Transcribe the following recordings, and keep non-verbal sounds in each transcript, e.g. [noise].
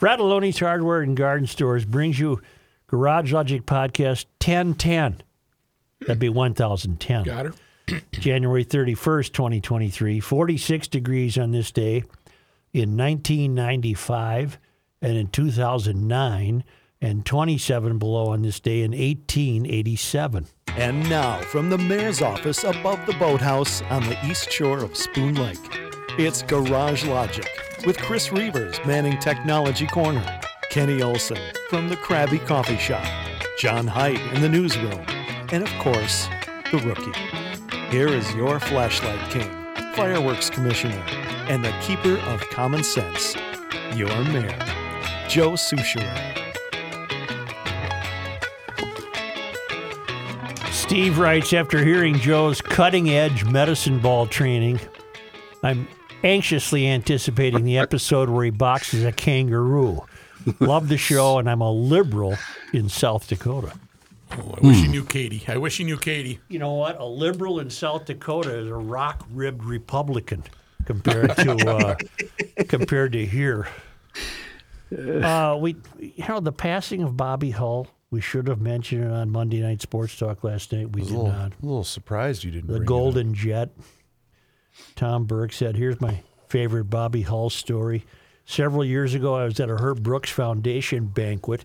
Fratallone's Hardware and Garden Stores brings you Garage Logic Podcast 1010. That'd be 1010. Got her. [clears throat] January 31st, 2023. 46 degrees on this day in 1995 and in 2009, and 27 below on this day in 1887. And now, from the mayor's office above the boathouse on the east shore of Spoon Lake, it's Garage Logic with Chris Reuvers manning Technology Corner, Kenny Olson from the Krabby Coffee Shop, John Heidt in the newsroom, and of course, the rookie. Here is your flashlight king, fireworks commissioner, and the keeper of common sense, your mayor, Joe Soucheray. Steve writes After hearing Joe's cutting edge medicine ball training, I'm anxiously anticipating the episode where he boxes a kangaroo. Love the show, and I'm a liberal in South Dakota. Oh, I wish you knew Katie. I wish you knew Katie. You know what? A liberal in South Dakota is a rock ribbed Republican compared to uh, [laughs] compared to here. Uh, we, you know, the passing of Bobby Hull. We should have mentioned it on Monday Night Sports Talk last night. We did little, not. a little surprised you didn't. The bring it up. Golden Jet. Tom Burke said, Here's my favorite Bobby Hull story. Several years ago, I was at a Herb Brooks Foundation banquet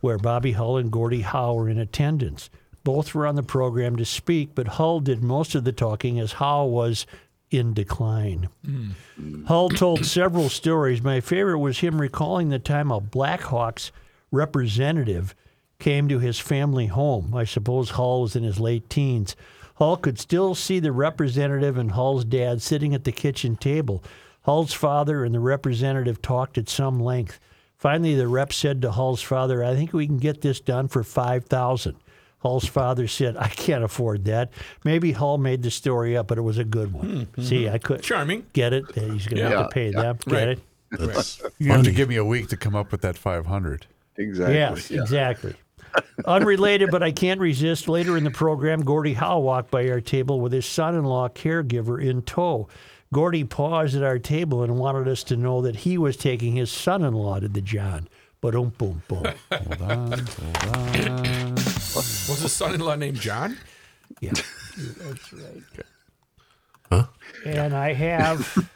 where Bobby Hull and Gordie Howe were in attendance. Both were on the program to speak, but Hull did most of the talking as Howe was in decline. Hmm. Hull told several stories. My favorite was him recalling the time a Blackhawks representative came to his family home. I suppose Hull was in his late teens. Hull could still see the representative and Hull's dad sitting at the kitchen table. Hull's father and the representative talked at some length. Finally, the rep said to Hull's father, I think we can get this done for 5000 Hull's father said, I can't afford that. Maybe Hull made the story up, but it was a good one. Hmm, hmm, see, hmm. I could Charming. get it. He's going to have to pay yeah. them. Get Right. it? That's you have to give me a week to come up with that 500. Exactly. Yes, yeah. exactly. Unrelated, but I can't resist. Later in the program, Gordy Howe walked by our table with his son in law caregiver in tow. Gordy paused at our table and wanted us to know that he was taking his son in law to the John. But um, boom, boom. Hold on, hold on. Was his son-in-law named John? Yeah, that's right. Huh? And I have,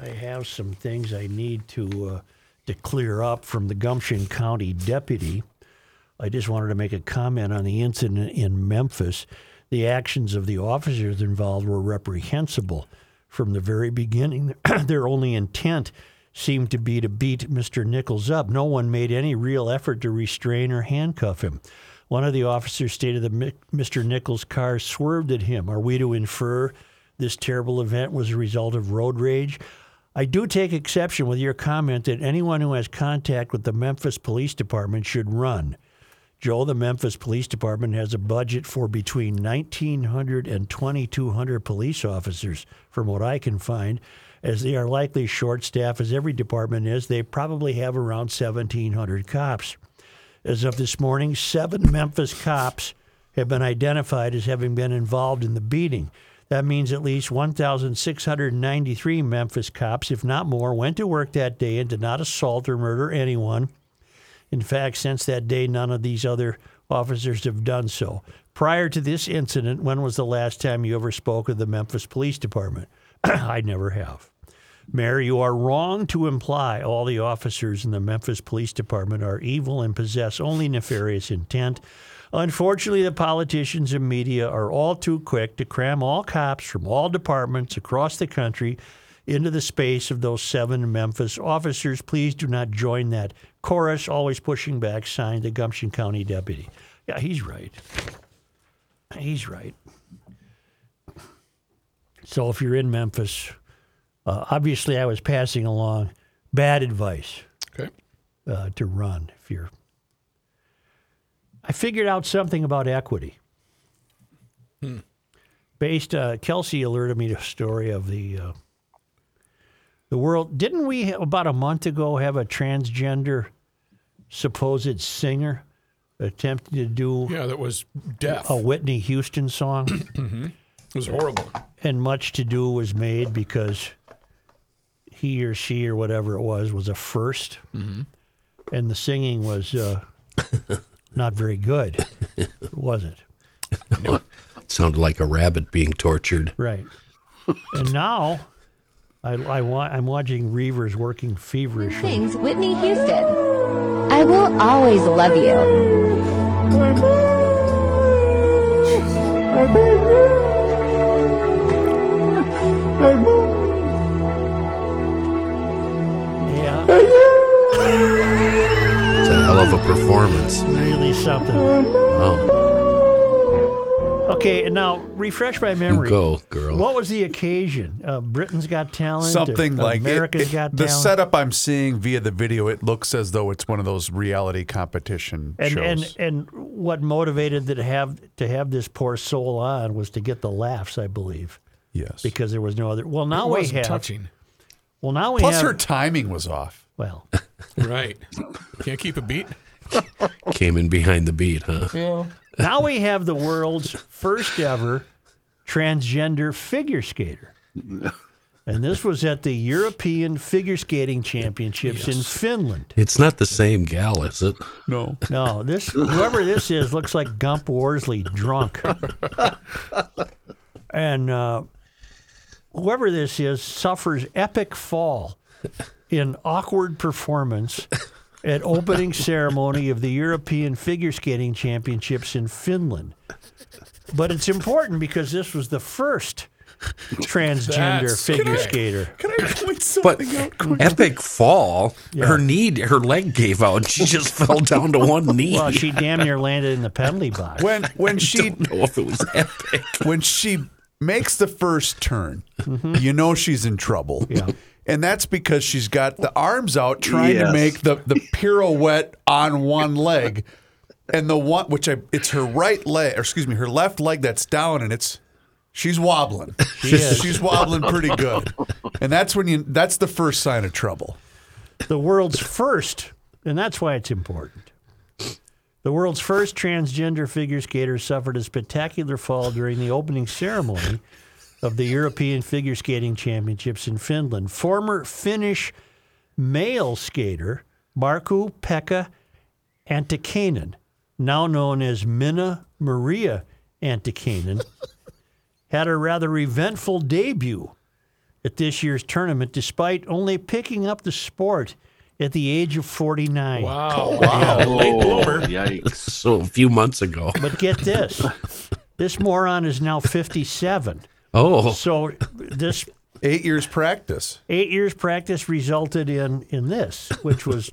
I have some things I need to uh, to clear up from the Gumption County deputy. I just wanted to make a comment on the incident in Memphis. The actions of the officers involved were reprehensible from the very beginning. [clears throat] Their only intent seemed to be to beat Mr. Nichols up. No one made any real effort to restrain or handcuff him. One of the officers stated that Mr. Nichols' car swerved at him. Are we to infer this terrible event was a result of road rage? I do take exception with your comment that anyone who has contact with the Memphis Police Department should run. Joe, the Memphis Police Department has a budget for between 1,900 and 2,200 police officers, from what I can find. As they are likely short staffed, as every department is, they probably have around 1,700 cops. As of this morning, seven Memphis cops have been identified as having been involved in the beating. That means at least 1,693 Memphis cops, if not more, went to work that day and did not assault or murder anyone. In fact, since that day, none of these other officers have done so. Prior to this incident, when was the last time you ever spoke of the Memphis Police Department? [clears throat] I never have. Mayor, you are wrong to imply all the officers in the Memphis Police Department are evil and possess only nefarious intent. Unfortunately, the politicians and media are all too quick to cram all cops from all departments across the country into the space of those seven Memphis officers. Please do not join that chorus, always pushing back, signed the Gumption County deputy. Yeah, he's right. He's right. So if you're in Memphis, uh, obviously I was passing along bad advice Okay. uh, to run if you're. I figured out something about equity. Hmm. Based, uh, Kelsey alerted me to a story of the uh, the world. Didn't we about a month ago have a transgender supposed singer attempting to do Yeah, that was death. a Whitney Houston song? [clears throat] It was horrible. and much to do was made because he or she or whatever it was was a 1st and the singing was uh, [laughs] not very good, was it? [laughs] Sounded like a rabbit being tortured. Right. And now, I, I wa- I'm watching Reuvers working feverishly. Sings Whitney Houston. I will always love you. Yeah, It's a hell of a performance. really something. Oh, Okay, and now refresh my you memory. go, girl. What was the occasion? Uh, Britain's Got Talent. Something Uh, like it- America's it- Got the Talent. setup I'm seeing via the video. It looks as though it's one of those reality competition and, shows. and and what motivated that to have to have this poor soul on was to get the laughs, I believe, yes, because there was no other. Well, now we wasn't have. touching. Well, now we plus have. her timing was off. well, Right. Can't keep a beat. Came in behind the beat, huh? Now we have the world's first ever transgender figure skater. And this was at the European Figure Skating Championships in Finland. It's not the same gal, is it? No, No, this whoever this is looks like Gump Worsley drunk. and uh, whoever this is suffers epic fall in awkward performance at opening ceremony of the European Figure Skating Championships in Finland. But it's important because this was the first transgender That's figure correct. skater. can I point But something out? quick? epic fall. Yeah. Her knee, her leg gave out, she just fell down to one knee. Well, she damn near landed in the penalty box. When when she don't know if it was epic. when she makes the first turn, you know she's in trouble. Mm-hmm. Yeah. And that's because she's got the arms out trying to make the, the pirouette on one leg. And the one which I it's her right leg or excuse me, her left leg that's down and it's she's wobbling. is. She's wobbling pretty good. And that's when you that's the first sign of trouble. the world's first, and that's why it's important. The world's first transgender figure skater suffered a spectacular fall during the opening ceremony of the European Figure Skating Championships in Finland. Former Finnish male skater Markku Pekka Antikainen, now known as Minna Maria Antikainen, [laughs] had a rather eventful debut at this year's tournament despite only picking up the sport at the age of 49. Wow. Wow. [laughs] Late bloomer. Oh, Yikes. So a few months ago. But get this [laughs] this moron is now 57. Oh, So this Eight years practice. eight years practice resulted in, in this, which was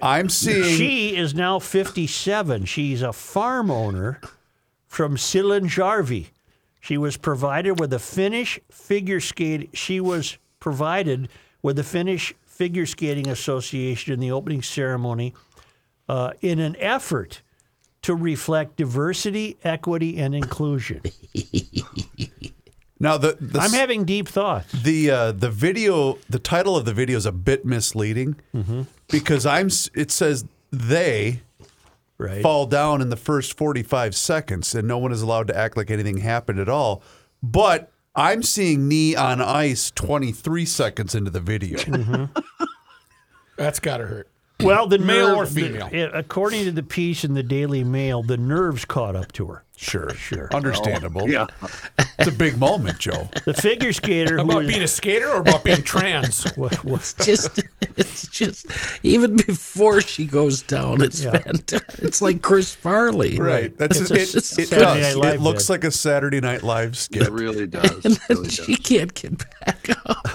I'm seeing she is now 57. She's a farm owner from Siilinjärvi. She was provided with a Finnish figure skate. She was provided with the Finnish Figure Skating Association in the opening ceremony uh, in an effort to reflect diversity, equity, and inclusion. [laughs] now the, the I'm having deep thoughts. the uh, the video the title of the video is a bit misleading Mm-hmm. because I'm it says they Right. fall down in the first 45 seconds and no one is allowed to act like anything happened at all but I'm seeing knee on ice 23 seconds into the video. [laughs] That's got to hurt. Well, the Male or nerve- the- female? it- according to the piece in the Daily Mail, the nerves caught up to her. Sure, Sure. Oh, understandable. Yeah. It's a big moment, Joe. The figure skater [laughs] who About was, being a skater or about being trans? [laughs] wa- was just it's just even before she goes down, it's Yeah. fantastic. It's like Chris Farley, Right. That's It's it. a It, s- it does. Night Live It looks bit. like a Saturday Night Live skit. It really [laughs] does. And then really she does. can't get back up.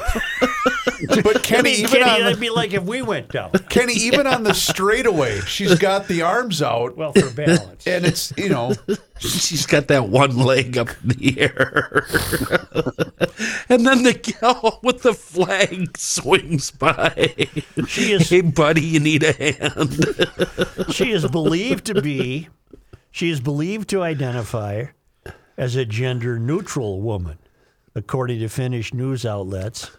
But Kenny, even Kenny, on that'd the, be like if we went down. Kenny, even on the [laughs] straightaway, she's got the arms out, Well, for balance. and it's you know [laughs] She's got that one leg up in the air. [laughs] and then the gal with the flag swings by. She is- Hey, buddy, you need a hand. She is believed to be, she is believed to identify as a gender neutral woman, according to Finnish news outlets.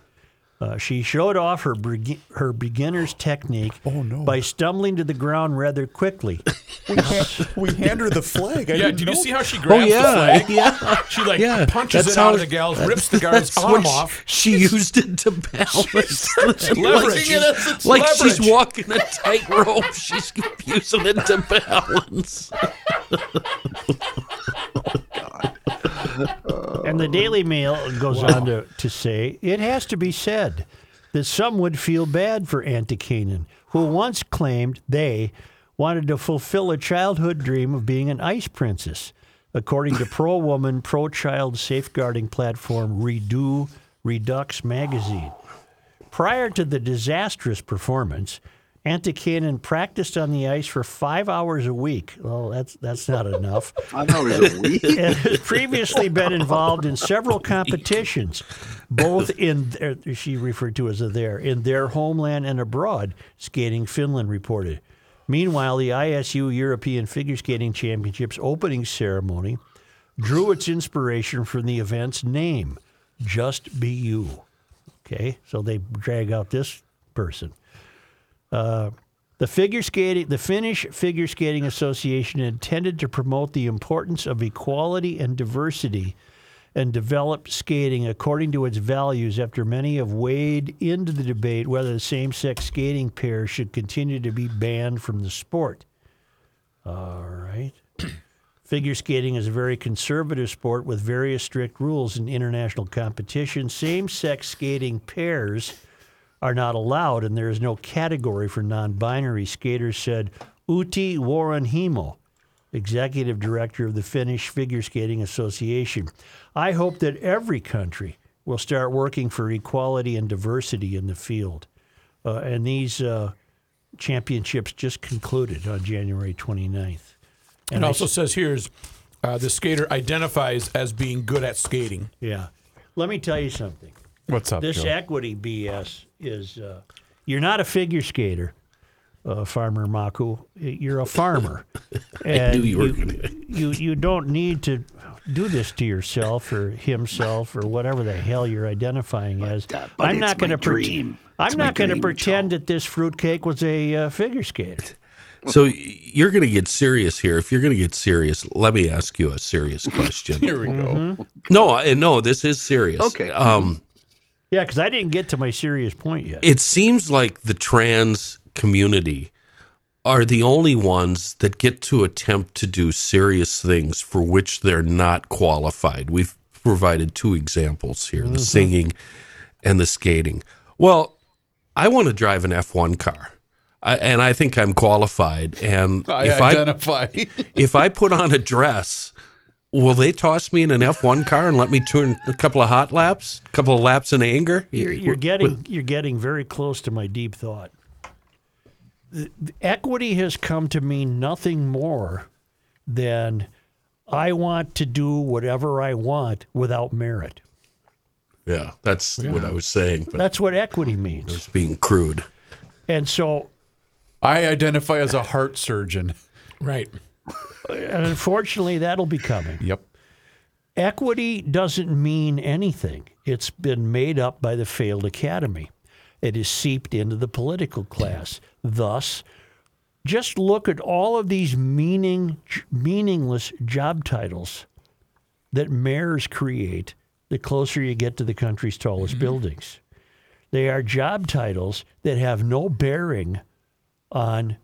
Uh, she showed off her begi- her beginner's technique Oh, no. by stumbling to the ground rather quickly. [laughs] We, ha- we hand her the flag. I Yeah, didn't you see how she Oh grabs the yeah, flag? yeah. She like Yeah, punches that's it out of the gals, rips the guard's arm what off. She, she used it to balance. Leverage. like she's Leverage. walking a tightrope. She's using it to balance. [laughs] [laughs] And the Daily Mail goes on to, to say it has to be said that some would feel bad for Antikainen, who once claimed they wanted to fulfill a childhood dream of being an ice princess, according to [laughs] pro woman, pro child safeguarding platform Redo Reduxx magazine. Prior to the disastrous performance, Antikainen practiced on the ice for five hours a week. Well, that's that's not enough [laughs] Five hours a week. [laughs] and has previously been involved in several competitions, both in their, she referred to as a there in their homeland and abroad. Skating Finland reported. Meanwhile, the ISU European Figure Skating Championships opening ceremony drew its inspiration from the event's name, "Just Be You." Okay, so they drag out this person. Uh, the figure skating, the Finnish Figure Skating Association intended to promote the importance of equality and diversity and develop skating according to its values after many have weighed into the debate whether the same-sex skating pairs should continue to be banned from the sport. All right. [clears throat] Figure skating is a very conservative sport with various strict rules in international competition. Same-sex skating pairs are not allowed, and there is no category for non binary skaters, said Uti Waranhimo, executive director of the Finnish Figure Skating Association. I hope that every country will start working for equality and diversity in the field. Uh, and these uh, championships just concluded on January 29th. It also says here's uh, the skater identifies as being good at skating. Yeah. Let me tell you something. What's up, This Joe? equity BS is uh, you're not a figure skater, uh, Farmer Maku. You're a farmer. [laughs] and knew you were you, gonna- you you don't need to do this to yourself or himself or whatever the hell you're identifying as. uh, but I'm it's not going to my dream. I'm It's not going to dream, pretend that this fruitcake was a uh, figure skater. [laughs] So you're going to get serious here. If you're going to get serious, let me ask you a serious question. [laughs] Here we go. Mm-hmm. no, I- no, this is serious. Okay. Um, Yeah, because I didn't get to my serious point yet. it seems like the trans community are the only ones that get to attempt to do serious things for which they're not qualified. We've provided two examples here the mm-hmm. singing and the skating. Well, I want to drive an F1 car. I, and I think I'm qualified. And I if I if I put on a dress, will they toss me in an F1 car and let me turn a couple of hot laps, a couple of laps in anger? You're, you're getting you're getting very close to my deep thought. The- the equity has come to mean nothing more than I want to do whatever I want without merit. Yeah, that's what I was saying. But That's what equity means. it's being crude. And so, I identify as a heart surgeon. Right. And unfortunately, that'll be coming. Yep. Equity doesn't mean anything. It's been made up by the failed academy. It is seeped into the political class. Thus, just look at all of these meaning, meaningless job titles that mayors create the closer you get to the country's tallest mm-hmm. buildings. They are job titles that have no bearing on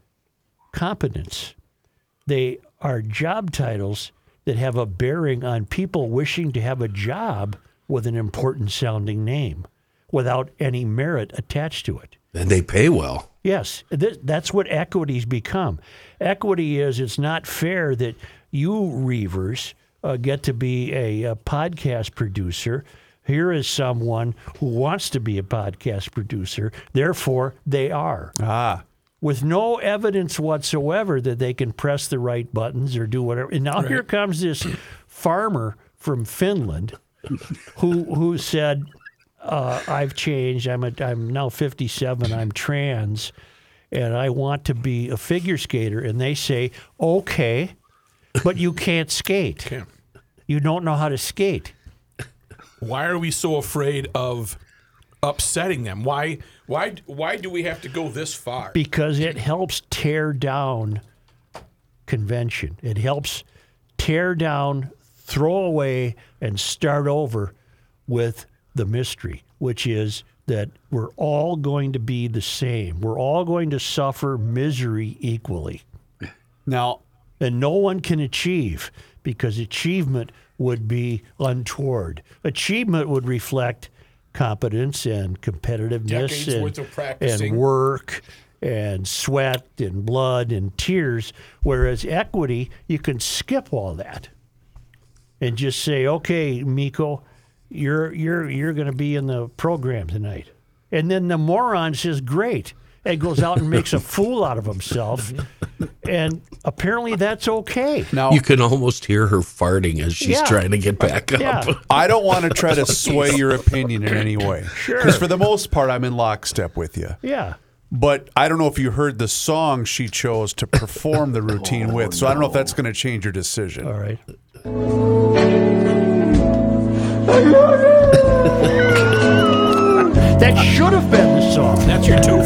competence. They are job titles that have a bearing on people wishing to have a job with an important sounding name without any merit attached to it. And they pay well. Yes, th- that's what equity's become. Equity is it's not fair that you Reuvers uh, get to be a, a podcast producer. Here is someone who wants to be a podcast producer. Therefore, they are Ah. With no evidence whatsoever that they can press the right buttons or do whatever. And now here comes this farmer from Finland who who said, uh, "I've changed. I'm a, I'm now 57. I'm trans, and I want to be a figure skater." And they say, "Okay, but you can't skate. Okay. You don't know how to skate." Why are we so afraid of upsetting them? Why why why do we have to go this far? because it helps tear down convention. It helps tear down, throw away, and start over with the mystery, which is that we're all going to be the same. We're all going to suffer misery equally. Now, And no one can achieve because achievement would be untoward. Achievement would reflect competence and competitiveness and, worth of practicing. and work and sweat and blood and tears. Whereas equity, you can skip all that and just say, "Okay, Miko, you're you're you're going to be in the program tonight," and then the moron says, "Great," and goes out and makes a fool out of himself, and apparently that's okay. now You can almost hear her farting as she's Yeah. trying to get back up. Yeah. I don't want to try to sway your opinion in any way. Sure. Because for the most part, I'm in lockstep with you. Yeah. But I don't know if you heard the song she chose to perform the routine oh, with. So I don't know if that's going to change your decision. All right. [laughs] that should have been the song. That's your two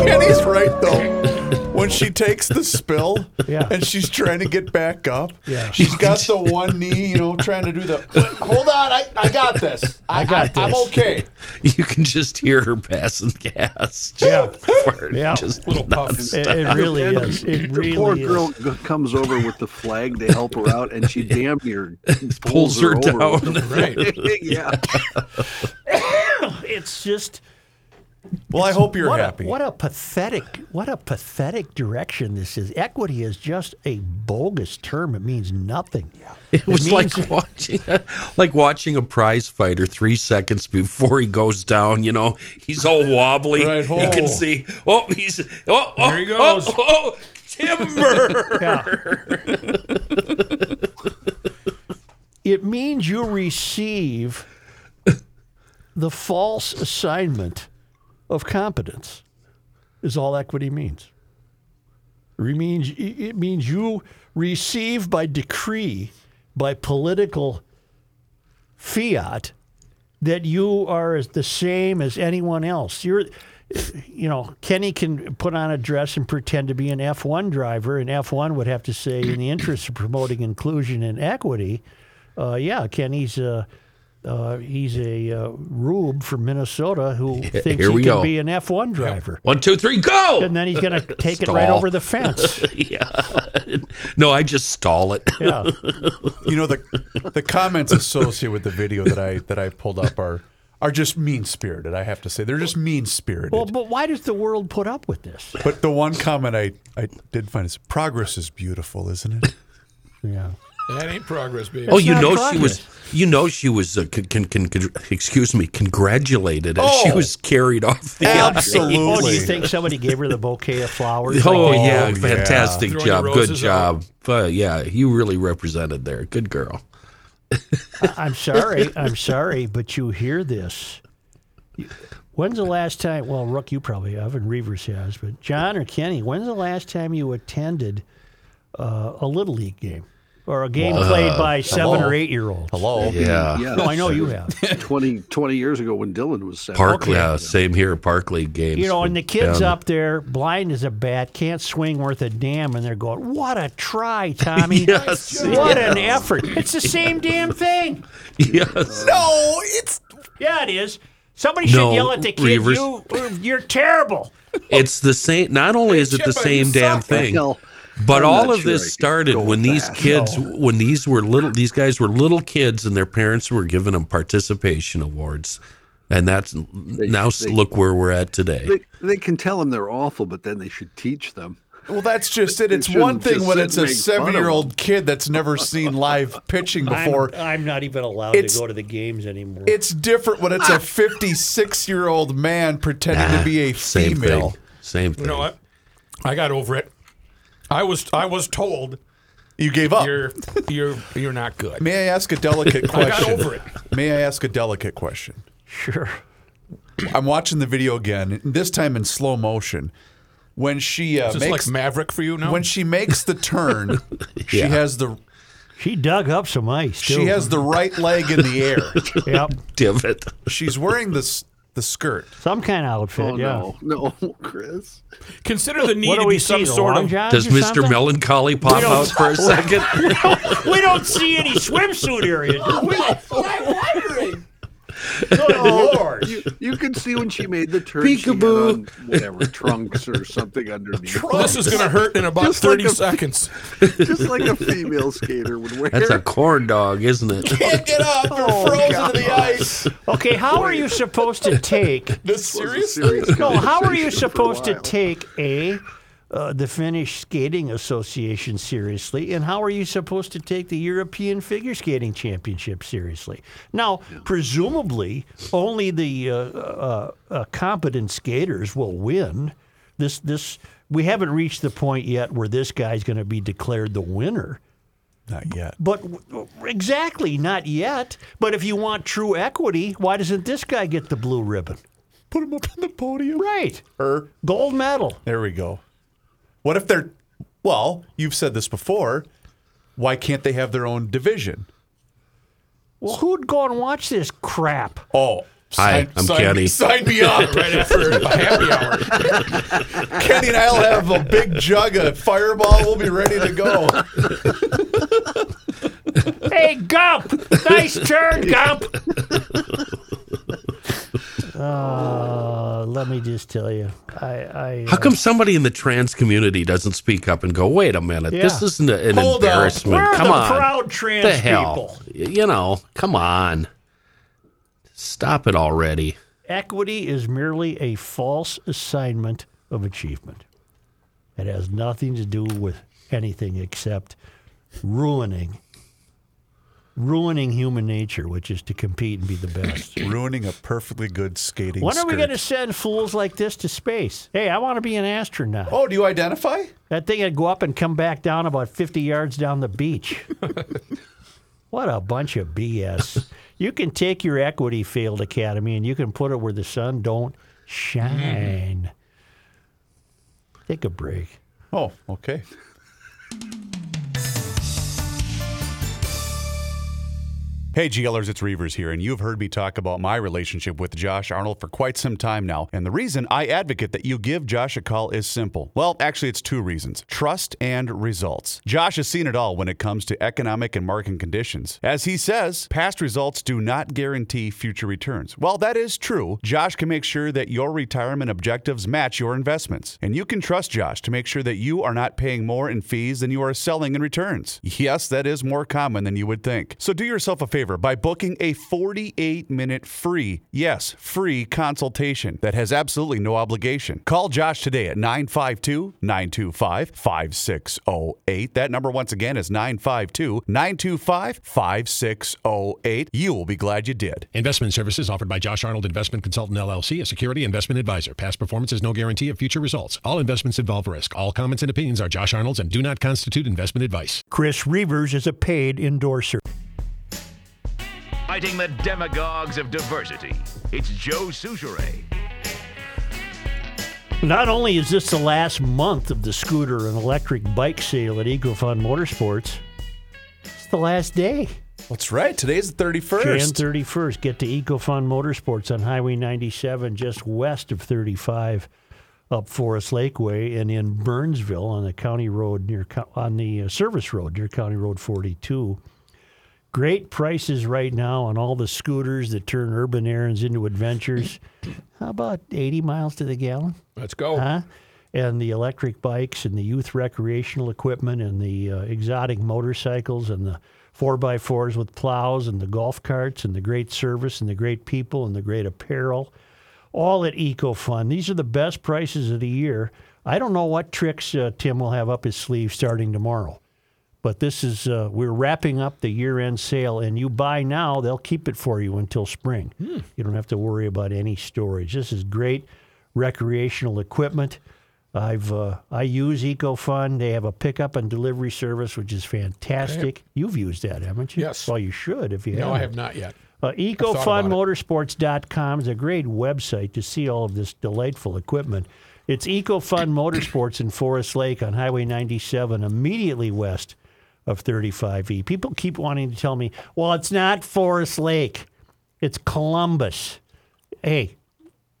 Oh. Kenny's [laughs] right though. When she takes the spill Yeah. and she's trying to get back up, Yeah. she's got the one knee, you know, trying to do the. Hold on, I, I got this. I, got this. I, am this." okay. You can just hear her passing gas. Yeah. Yeah. just Little puffs. It, it really is. It the poor really girl is. g- comes over with the flag. They help her out, and she [laughs] damn near pulls, Pulls her over down. with the- Right. [laughs] yeah. [coughs] It's just Well, I hope you're what happy. A, what a pathetic, what a pathetic direction this is. Equity is just a bogus term. It means nothing. It was means- like [laughs] watching, like watching a prize fighter three seconds before he goes down. You know, he's all wobbly. [laughs] Right, You oh. can see. Oh, he's. Oh, oh, There he oh, goes. Oh, oh, timber. [laughs] It means you receive the false assignment of competence. Is all equity means. It means it means you receive by decree, by political fiat, that you are the same as anyone else. You're, you know, Kenny can put on a dress and pretend to be an F1 driver, and F1 would have to say, in the interest of promoting inclusion and equity, uh, yeah, Kenny's uh, uh, he's a uh, rube from Minnesota who [laughs] thinks here he can go. be an F1 driver. One, two, three, go. And then he's going [laughs] to take it right over the fence. [laughs] yeah. No, I just stall it. Yeah. You know the the comments associated with the video that I that I pulled up are are just mean spirited. I have to say they're just mean spirited. Well, but why does the world put up with this? but the one comment I I did find is progress is beautiful, isn't it? Yeah. That ain't progress, baby. Oh, you not know she was. You know she was. Uh, con, con, con, con- excuse me. Congratulated as she Oh. was carried off the Absolutely. Oh, do you think somebody gave her the bouquet of flowers? Oh, like they yeah, fantastic Throwing job. Good roses job. But yeah, you really represented there. Good girl. I'm sorry. I'm sorry, but you hear this. When's the last time? Well, Rook, you probably have, and Reuvers has, but John or Kenny, when's the last time you attended uh, a little league game or a game played by uh, seven hello. or eight year olds? Hello. Yeah. Yeah. No, I know you have. [laughs] 20, 20 years ago when Dylan was seven. Park, yeah, same here. Park League games. You know, and the kids down- up there, blind as a bat, can't swing worth a damn, and they're going, "What a try, Tommy! [laughs] Yes, What an effort! It's the same damn thing." Yes. No, it's Yeah, it is. Somebody should No, yell at the kid, Reuvers. "You, you're terrible." It's the same. Not only is it the same damn thing, Hell, but I'm all of sure this started when these that. kids, when these were little, these guys were little kids, and their parents were giving them participation awards, and that's now they- look where we're at today. They, they can tell them they're awful, but then they should teach them. well, that's just it. It's one thing when it's a make fun of seven-year-old kid that's never seen live pitching before. I'm, I'm not even allowed It's- to go to the games anymore. It's different when it's a ah. 56-year-old man pretending to ah, be a Same female. thing. Same thing. You know what? I got over it. I was I was told You gave up. you're you're you're not good. May I ask a delicate question? [laughs] I got question? over it. May I ask a delicate question? sure. I'm watching the video again, this time in slow motion. When she uh, Is this makes like Maverick for you now? when she makes the turn, [laughs] she has the She dug up some ice. Too. She has the right leg in the air. [laughs] yep, Divot. She's wearing this the skirt. some kind of outfit. Oh yeah. no, [laughs] no, Chris. Consider the need to be some see? Sort of. Does Mr. something? Melancholy pop out for a [laughs] second? [laughs] We don't see any swimsuit area. do we? Oh [laughs] Lord! You, you can see when she made the turn. Peekaboo. She on whatever trunks or something underneath. This is going to hurt in about Just like 30 a- seconds. [laughs] just like a female skater would wear. That's a corn dog, isn't it? Can't get up. You're Oh, frozen to the ice. Okay, how are you supposed to take? This It was a serious? serious No, how are you conversation for a supposed to take a uh, the Finnish Skating Association seriously, and how are you supposed to take the European Figure Skating Championship seriously? Now, presumably, only the uh, uh, uh, competent skaters will win. This this we haven't reached the point yet where this guy's going to be declared the winner. Not yet. But exactly, not yet. But if you want true equity, why doesn't this guy get the blue ribbon? Put him up on the podium. Right, Her. gold medal. There we go. What if they're? Well, you've said this before. Why can't they have their own division? Well, who'd go and watch this crap? Oh, Hi, I'm sign, Kenny. Sign me up. [laughs] Right after happy hour. Kenny and I'll have a big jug of Fireball. We'll be ready to go. Hey, Gump! Nice turn, Gump! [laughs] Uh, let me just tell you, I, I How come somebody in the trans community doesn't speak up and go, wait a minute, this isn't a- an Hold up. embarrassment? Where are come the on. proud trans the hell? people? You know, come on. Stop it already. equity is merely a false assignment of achievement. It has nothing to do with anything except ruining, ruining human nature, which is to compete and be the best. [coughs] Ruining a perfectly good skating. When are we skirt. going to send fools like this to space? Hey, I want to be an astronaut. Oh, do you identify? That thing would go up and come back down about 50 yards down the beach. [laughs] what a bunch of BS. You can take your equity failed academy and you can put it where the sun don't shine. Mm-hmm. Take a break. Oh, okay. Hey GLers, it's Reuvers here, and you've heard me talk about my relationship with Josh Arnold for quite some time now. And the reason I advocate that you give Josh a call is simple. Well, actually, it's two reasons trust and results. Josh has seen it all when it comes to economic and market conditions. As he says, past results do not guarantee future returns. While that is true. Josh can make sure that your retirement objectives match your investments. And you can trust Josh to make sure that you are not paying more in fees than you are selling in returns. Yes, that is more common than you would think. So do yourself a favor by booking a 48 minute free, yes, free consultation that has absolutely no obligation. Call Josh today at 952 925 5608. That number, once again, is 952 925 5608. You will be glad you did. Investment services offered by Josh Arnold Investment Consultant LLC, a security investment advisor. Past performance is no guarantee of future results. All investments involve risk. All comments and opinions are Josh Arnold's and do not constitute investment advice. Chris Reuvers is a paid endorser. Fighting the demagogues of diversity. It's Joe Soucheray. Not only is this the last month of the scooter and electric bike sale at EcoFun Motorsports, it's the last day. That's right. Today's the 31st. Jan 31st. Get to EcoFun Motorsports on Highway 97, just west of 35, up Forest Lakeway, and in Burnsville on the county road near on the uh, service road near County Road 42. Great prices right now on all the scooters that turn urban errands into adventures. [coughs] How about 80 miles to the gallon? Let's go. Huh? And the electric bikes and the youth recreational equipment and the uh, exotic motorcycles and the 4x4s with plows and the golf carts and the great service and the great people and the great apparel. All at EcoFun. These are the best prices of the year. I don't know what tricks uh, Tim will have up his sleeve starting tomorrow. But this is, uh, we're wrapping up the year end sale, and you buy now, they'll keep it for you until spring. You don't have to worry about any storage. This is great recreational equipment. I've uh, I use EcoFun. They have a pickup and delivery service, which is fantastic. You've used that, haven't you? Yes. Well, you should if you No, haven't. I have not yet. Uh, thought. EcoFunMotorsports.com is a great website to see all of this delightful equipment. It's EcoFun Motorsports in Forest Lake on Highway 97, immediately west of 35E. People keep wanting to tell me, well, it's not Forest Lake, it's Columbus. Hey,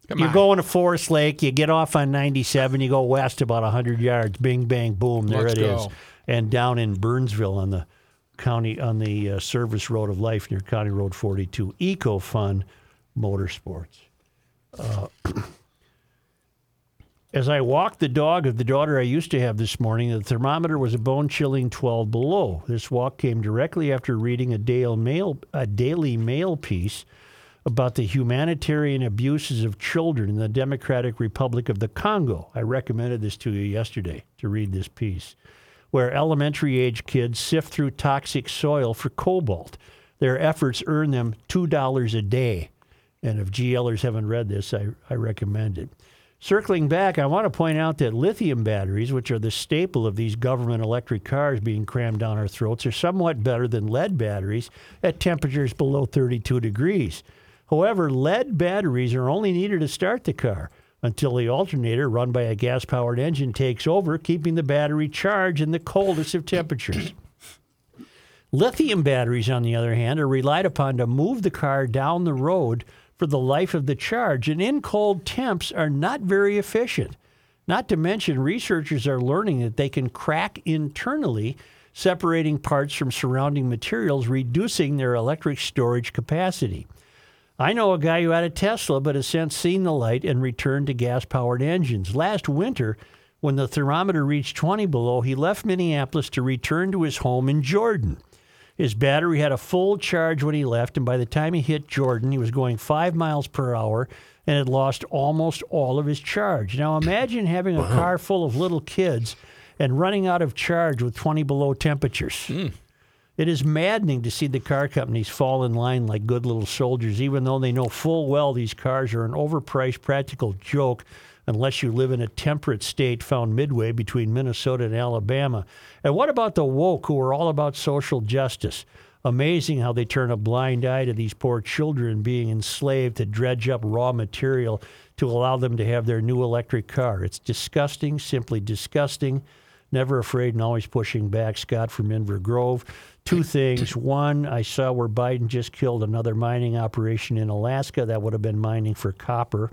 you're on. going to Forest Lake, you get off on 97, you go west about 100 yards, bing, bang, boom, there Let's it is. go. And down in Burnsville on the county, on the uh, service road of life near County Road 42, Eco Fun Motorsports. Uh, [clears throat] as I walked the dog of the daughter I used to have this morning, the thermometer was a bone chilling 12 below. This walk came directly after reading a Daily Mail, a Daily Mail piece about the humanitarian abuses of children in the Democratic Republic of the Congo. I recommended this to you yesterday to read this piece, where elementary age kids sift through toxic soil for cobalt. Their efforts earn them $2 a day. And if GLers haven't read this, I, I recommend it. Circling back, I want to point out that lithium batteries, which are the staple of these government electric cars being crammed down our throats, are somewhat better than lead batteries at temperatures below 32 degrees. However, lead batteries are only needed to start the car until the alternator run by a gas powered engine takes over, keeping the battery charged in the coldest of temperatures. Lithium batteries, on the other hand, are relied upon to move the car down the road for the life of the charge, and in cold temps are not very efficient. Not to mention, researchers are learning that they can crack internally, separating parts from surrounding materials, reducing their electric storage capacity. I know a guy who had a Tesla but has since seen the light and returned to gas powered engines. Last winter, when the thermometer reached 20 below, he left Minneapolis to return to his home in Jordan. His battery had a full charge when he left, and by the time he hit Jordan, he was going five miles per hour and had lost almost all of his charge. Now imagine having a car full of little kids and running out of charge with 20 below temperatures. Hmm. It is maddening to see the car companies fall in line like good little soldiers, even though they know full well these cars are an overpriced practical joke unless you live in a temperate state found midway between Minnesota and Alabama. And what about the woke who are all about social justice? Amazing how they turn a blind eye to these poor children being enslaved to dredge up raw material to allow them to have their new electric car. It's disgusting, simply disgusting. Never afraid and always pushing back. Scott from Inver Grove. Two things. One, I saw where Biden just killed another mining operation in Alaska that would have been mining for copper.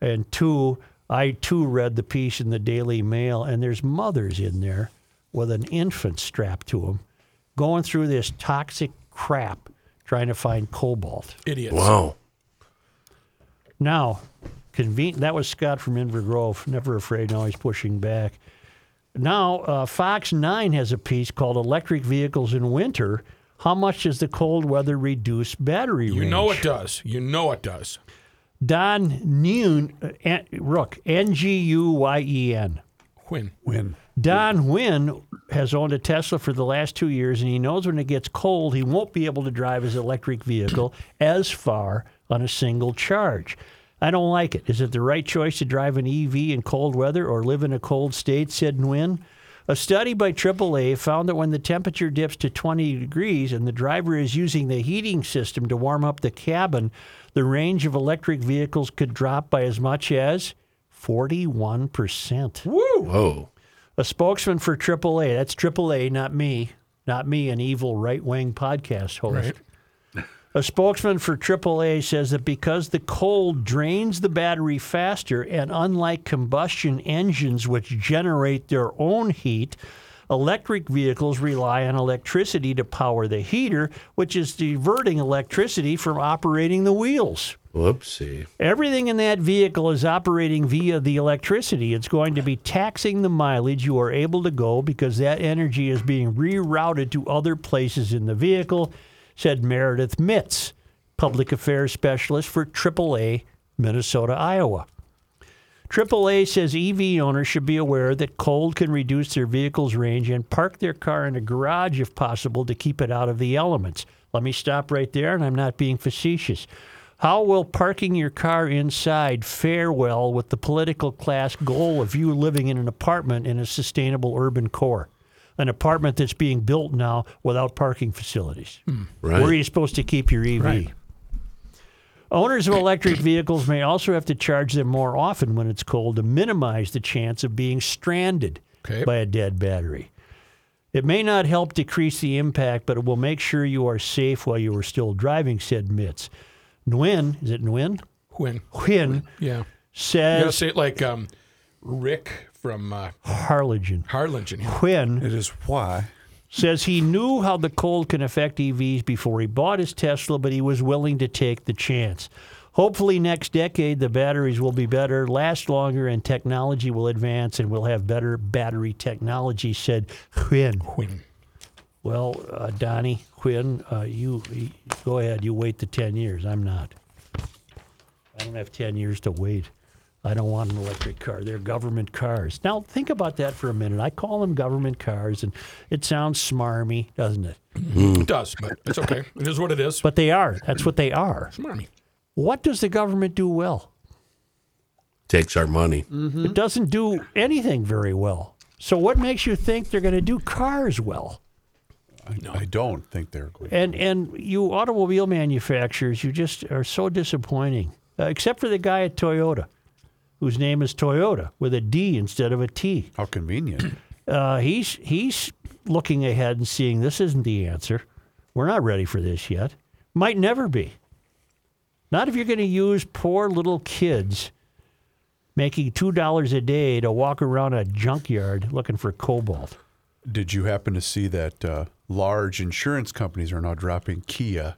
And two, I too read the piece in the Daily Mail, and there's mothers in there with an infant strapped to them going through this toxic crap trying to find cobalt. Idiots. Wow. Now, conven- that was Scott from Inver Grove, never afraid and always pushing back. Now, uh, Fox 9 has a piece called Electric Vehicles in Winter. How much does the cold weather reduce battery You range? know it does. You know it does. Don Nguyen, uh, Rook, N G U Y E N. Quinn. Win. Don Wynn has owned a Tesla for the last two years, and he knows when it gets cold, he won't be able to drive his electric vehicle [clears throat] as far on a single charge. I don't like it. Is it the right choice to drive an EV in cold weather or live in a cold state? said Nguyen. A study by AAA found that when the temperature dips to 20 degrees and the driver is using the heating system to warm up the cabin, the range of electric vehicles could drop by as much as 41%. Whoa. A spokesman for AAA, that's AAA, not me, not me, an evil right wing podcast host. A spokesman for AAA says that because the cold drains the battery faster, and unlike combustion engines, which generate their own heat, electric vehicles rely on electricity to power the heater, which is diverting electricity from operating the wheels. Whoopsie. Everything in that vehicle is operating via the electricity. It's going to be taxing the mileage you are able to go because that energy is being rerouted to other places in the vehicle, said Meredith Mitts, public affairs specialist for AAA Minnesota, Iowa. AAA says EV owners should be aware that cold can reduce their vehicle's range and park their car in a garage if possible to keep it out of the elements. Let me stop right there, and I'm not being facetious. How will parking your car inside fare well with the political class goal of you living in an apartment in a sustainable urban core? An apartment that's being built now without parking facilities. Hmm. Right. Where are you supposed to keep your EV? Right. Owners of electric vehicles may also have to charge them more often when it's cold to minimize the chance of being stranded Okay. by a dead battery. It may not help decrease the impact, but it will make sure you are safe while you are still driving, said Mitts. Nguyen, is it Nguyen? When? Nguyen Yeah. You gotta say it like um, Rick from uh, Harlingen. Harlingen. Nguyen It is why. Says he knew how the cold can affect EVs before he bought his Tesla, but he was willing to take the chance. Hopefully, next decade, the batteries will be better, last longer, and technology will advance, and we'll have better battery technology, said. When? Well, uh, Donnie, Quinn, uh, you, you go ahead. You wait the 10 years. I'm not. I don't have 10 years to wait. I don't want an electric car. They're government cars. Now, think about that for a minute. I call them government cars, and it sounds smarmy, doesn't it? It does, but it's okay. It is what it is. But they are. That's what they are. Smarmy. What does the government do well? Takes our money. It doesn't do anything very well. So, what makes you think they're going to do cars well? I, I don't think they're going. And and you automobile manufacturers, you just are so disappointing. Uh, except for the guy at Toyota, whose name is Toyota with a D instead of a T. How convenient. [clears throat] Uh, he's he's looking ahead and seeing this isn't the answer. We're not ready for this yet. Might never be. Not if you're going to use poor little kids making two dollars a day to walk around a junkyard looking for cobalt. Did you happen to see that uh, large insurance companies are now dropping Kia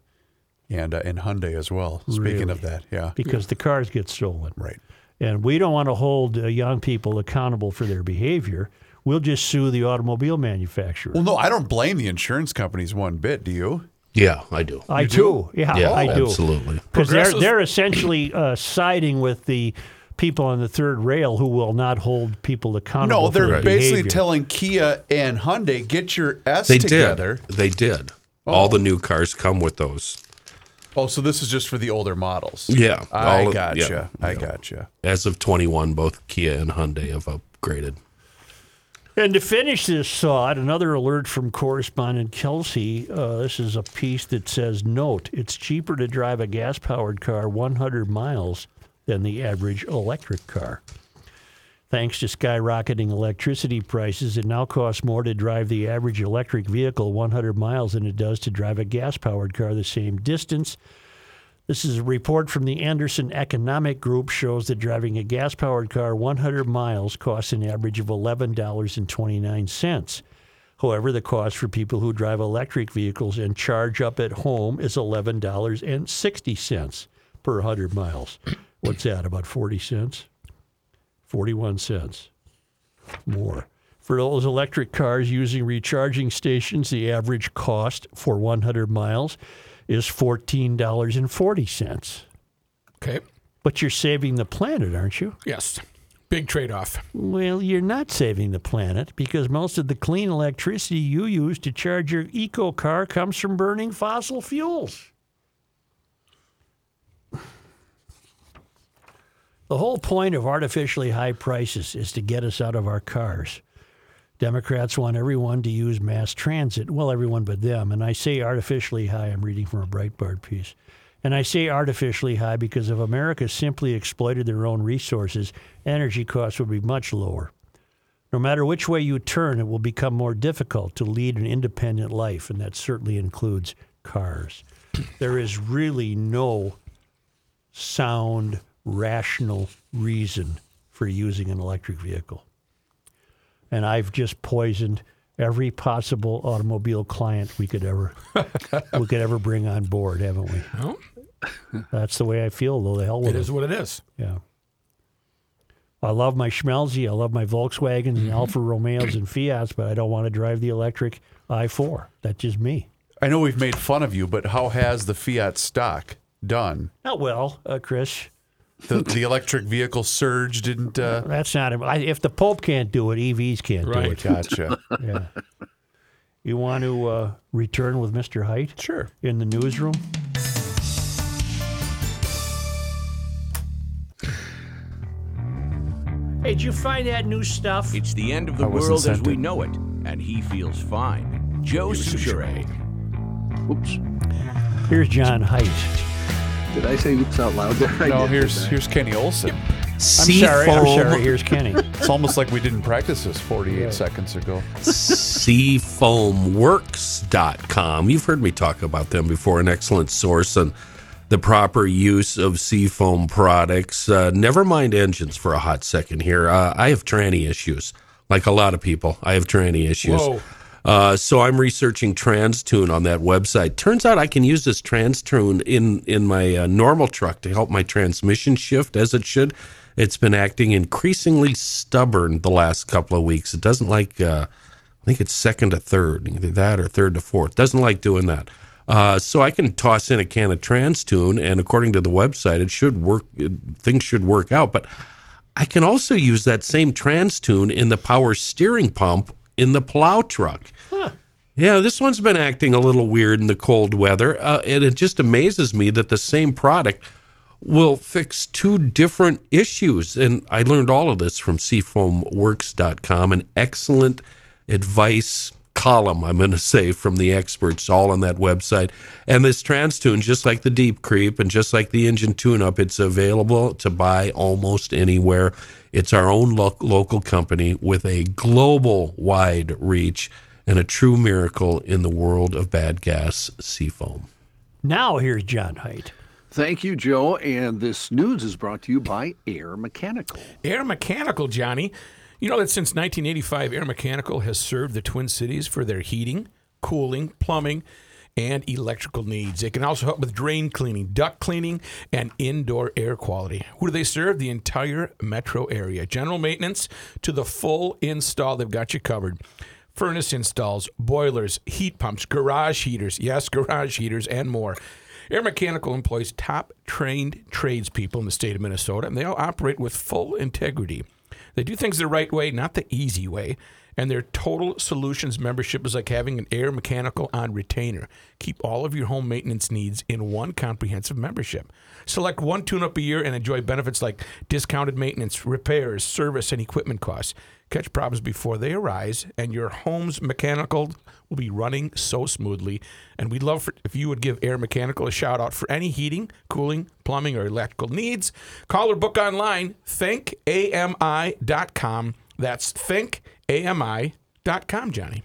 and uh, and Hyundai as well? Speaking of that, yeah, because the cars get stolen. right. And we don't want to hold uh, young people accountable for their behavior. We'll just sue the automobile manufacturer. Well, no, I don't blame the insurance companies one bit. Do you? Yeah, I do. I do. Yeah, yeah, I do. absolutely. Because they're, they're essentially uh, siding with the people on the third rail who will not hold people accountable No, they're their basically behavior. telling Kia and Hyundai get your S They together. did. They did. All the new cars come with those. Oh, so this is just for the older models. Yeah, I all of- gotcha. yeah, I yeah. gotcha. As of 21, both Kia and Hyundai have upgraded. And to finish this thought, another alert from correspondent Kelsey. Uh, this is a piece that says, Note, it's cheaper to drive a gas powered car 100 miles than the average electric car. Thanks to skyrocketing electricity prices, it now costs more to drive the average electric vehicle 100 miles than it does to drive a gas powered car the same distance. This is a report from the Anderson Economic Group shows that driving a gas-powered car 100 miles costs an average of $11.29. However, the cost for people who drive electric vehicles and charge up at home is $11.60 per 100 miles. What's that? About 40 cents? 41 cents more. For those electric cars using recharging stations, the average cost for 100 miles is $14.40. Okay. But you're saving the planet, aren't you? Yes. Big trade off. Well, you're not saving the planet because most of the clean electricity you use to charge your eco car comes from burning fossil fuels. The whole point of artificially high prices is to get us out of our cars. Democrats want everyone to use mass transit. Well, everyone but them. And I say artificially high. I'm reading from a Breitbart piece. And I say artificially high because if America simply exploited their own resources, energy costs would be much lower. No matter which way you turn, it will become more difficult to lead an independent life, and that certainly includes cars. There is really no sound, rational reason for using an electric vehicle. And I've just poisoned every possible automobile client we could ever [laughs] we could ever bring on board, haven't we? No, That's the way I feel, though. The hell with it it. is what it is. Yeah. I love my Schmelzy. I love my Volkswagens and Alfa Romeos and Fiats, but I don't want to drive the electric i4. That's just me. I know we've made fun of you, but how has the Fiat stock done? Not well, uh, Chris. The, the electric vehicle surge didn't. Uh, That's not. I, if the Pope can't do it, EVs can't Right. do it. gotcha. Yeah. You want to uh, return with Mr. Heidt Sure. in the newsroom? Hey, did you find that new stuff? It's the end of the I world as we it. know it, and he feels fine. Joe Soucheray. Oops. Here's John Heidt. Did I say oops out loud there? [laughs] I No, did, here's didn't here's Kenny Olson. I'm sorry. I'm sorry. Here's Kenny. [laughs] It's almost like we didn't practice this 48 seconds ago. seafoamworks.com. You've heard me talk about them before, an excellent source on the proper use of seafoam products. Uh, never mind engines for a hot second here. Uh, I have tranny issues, like a lot of people. I have tranny issues. Whoa. Uh, so I'm researching TransTune on that website. Turns out I can use this TransTune in in my uh, normal truck to help my transmission shift as it should. It's been acting increasingly stubborn the last couple of weeks. It doesn't like. Uh, I think it's second to third, either that or third to fourth. Doesn't like doing that. Uh, so I can toss in a can of TransTune, and according to the website, it should work. Things should work out. But I can also use that same TransTune in the power steering pump in the plow truck. Yeah, this one's been acting a little weird in the cold weather, uh, and it just amazes me that the same product will fix two different issues. And I learned all of this from seafoamworks.com, an excellent advice column, I'm going to say, from the experts, all on that website. And this trans tune, just like the Deep Creep and just like the engine tune up, it's available to buy almost anywhere. It's our own lo- local company with a global wide reach and a true miracle in the world of bad gas seafoam. Now here's John Heidt. Thank you, Joe. And this news is brought to you by Air Mechanical. Air Mechanical, Johnny. You know that since 1985, Air Mechanical has served the Twin Cities for their heating, cooling, plumbing, and electrical needs. They can also help with drain cleaning, duct cleaning, and indoor air quality. Who do they serve? The entire metro area. General maintenance to the full install, they've got you covered. Furnace installs, boilers, heat pumps, garage heaters, yes, [laughs] garage heaters, and more. Air Mechanical employs top trained tradespeople in the state of Minnesota, and they all operate with full integrity. They do things the right way, not the easy way. And their total solutions membership is like having an air mechanical on retainer. Keep all of your home maintenance needs in one comprehensive membership. Select one tune up a year and enjoy benefits like discounted maintenance, repairs, service, and equipment costs. Catch problems before they arise, and your home's mechanical will be running so smoothly. And we'd love for, if you would give Air Mechanical a shout out for any heating, cooling, plumbing, or electrical needs. Call or book online, thinkami.com. That's thinkami.com, Johnny.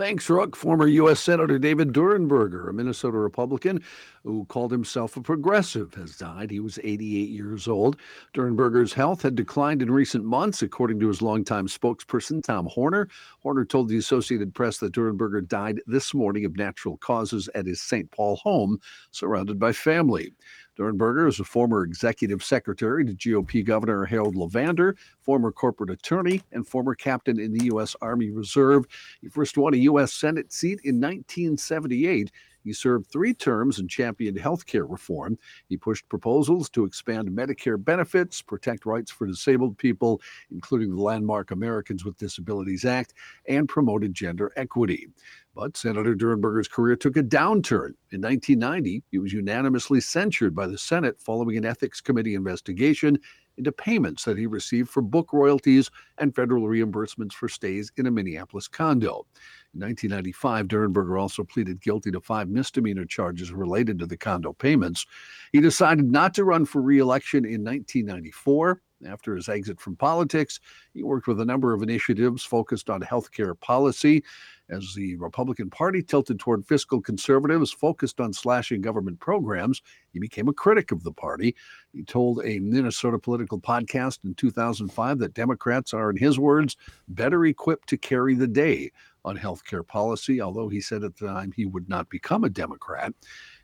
Thanks, Rook. Former U.S. Senator David Durenberger, a Minnesota Republican who called himself a progressive, has died. He was 88 years old. Durenberger's health had declined in recent months, according to his longtime spokesperson, Tom Horner. Horner told the Associated Press that Durenberger died this morning of natural causes at his St. Paul home, surrounded by family. Durenberger is a former executive secretary to GOP Governor Harold LeVander, former corporate attorney, and former captain in the U.S. Army Reserve. He first won a U.S. Senate seat in 1978. He served three terms and championed health care reform. He pushed proposals to expand Medicare benefits, protect rights for disabled people, including the landmark Americans with Disabilities Act, and promoted gender equity. But Senator Durenberger's career took a downturn. In 1990, he was unanimously censured by the Senate following an ethics committee investigation into payments that he received for book royalties and federal reimbursements for stays in a Minneapolis condo. In 1995, Durenberger also pleaded guilty to five misdemeanor charges related to the condo payments. He decided not to run for re-election in 1994. After his exit from politics, he worked with a number of initiatives focused on healthcare policy. As the Republican Party tilted toward fiscal conservatives focused on slashing government programs, he became a critic of the party. He told a Minnesota political podcast in 2005 that Democrats are, in his words, better equipped to carry the day on healthcare policy, although he said at the time he would not become a Democrat.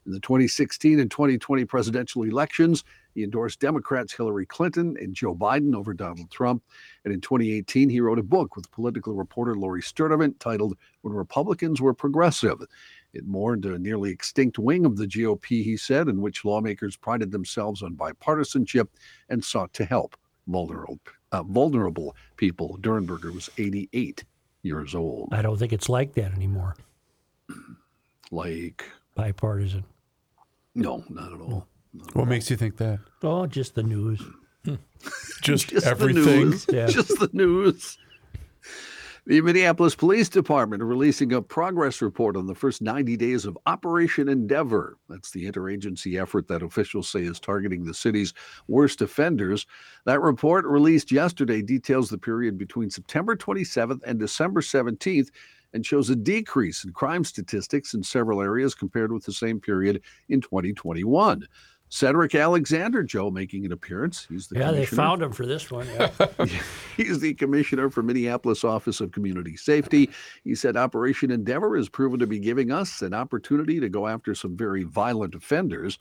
In the 2016 and 2020 presidential elections, he endorsed Democrats Hillary Clinton and Joe Biden over Donald Trump. And in 2018, he wrote a book with political reporter Lori Sturdivant titled When Republicans Were Progressive. It mourned a nearly extinct wing of the GOP, he said, in which lawmakers prided themselves on bipartisanship and sought to help vulnerable, uh, vulnerable people. Durenberger was 88 years old. I don't think it's like that anymore. Like, Bipartisan. no, not at all. What makes you think that? Oh, just the news. Hmm. [laughs] Just, Just everything. The news. Yeah. Just the news. The Minneapolis Police Department releasing a progress report on the first 90 days of Operation Endeavor. That's the interagency effort that officials say is targeting the city's worst offenders. That report, released yesterday, details the period between September 27th and December 17th and shows a decrease in crime statistics in several areas compared with the same period in 2021. Cedric Alexander, Joe, making an appearance. He's the Yeah, they found him for this one. Yeah. [laughs] He's the commissioner for Minneapolis Office of Community Safety. He said Operation Endeavor has proven to be giving us an opportunity to go after some very violent offenders.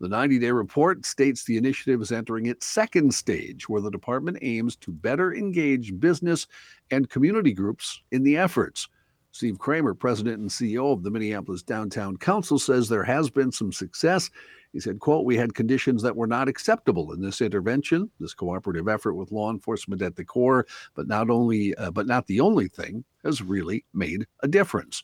The 90 day report states the initiative is entering its second stage, where the department aims to better engage business and community groups in the efforts. Steve Kramer, president and CEO of the Minneapolis Downtown Council, says there has been some success. He said, quote, we had conditions that were not acceptable in this intervention, this cooperative effort with law enforcement at the core, but not only, uh, but not the only thing, has really made a difference.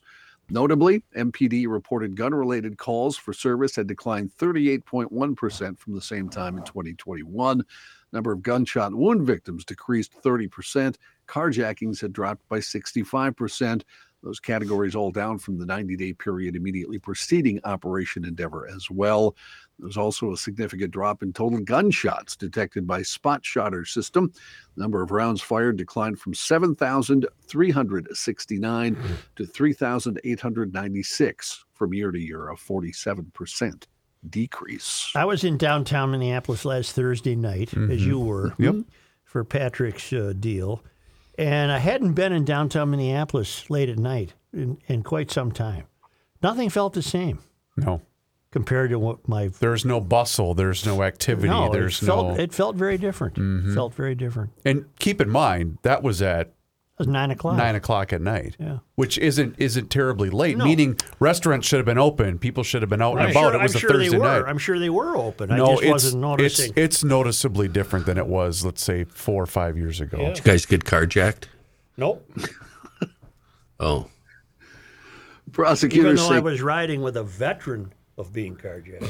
Notably, MPD reported gun related calls for service had declined 38.1% from the same time in 2021. Number of gunshot wound victims decreased 30%. Carjackings had dropped by 65%. Those categories all down from the 90 day period immediately preceding Operation Endeavor as well. There's also a significant drop in total gunshots detected by Spot Shotter system. The number of rounds fired declined from 7,369 to 3,896 from year to year, a 47% decrease. I was in downtown Minneapolis last Thursday night, as you were, Yep. for Patrick's uh, deal. And I hadn't been in downtown Minneapolis late at night in, in quite some time. Nothing felt the same No. compared to what my. There's no bustle. There's no activity. no, there's it felt, no. Mm-hmm. it felt very different. Felt very different. and keep in mind that was at It was nine o'clock. nine o'clock at night. Yeah. Which isn't isn't terribly late. No. Meaning restaurants should have been open. People should have been out I'm and about. sure, it was I'm a sure Thursday they were. night. I'm sure they were open. I no, just it's, wasn't noticing. it's it's noticeably different than it was, let's say, four or five years ago. Yeah. You guys get carjacked? nope. [laughs] Oh, Even Prosecutors though say I was riding with a veteran of being carjacked.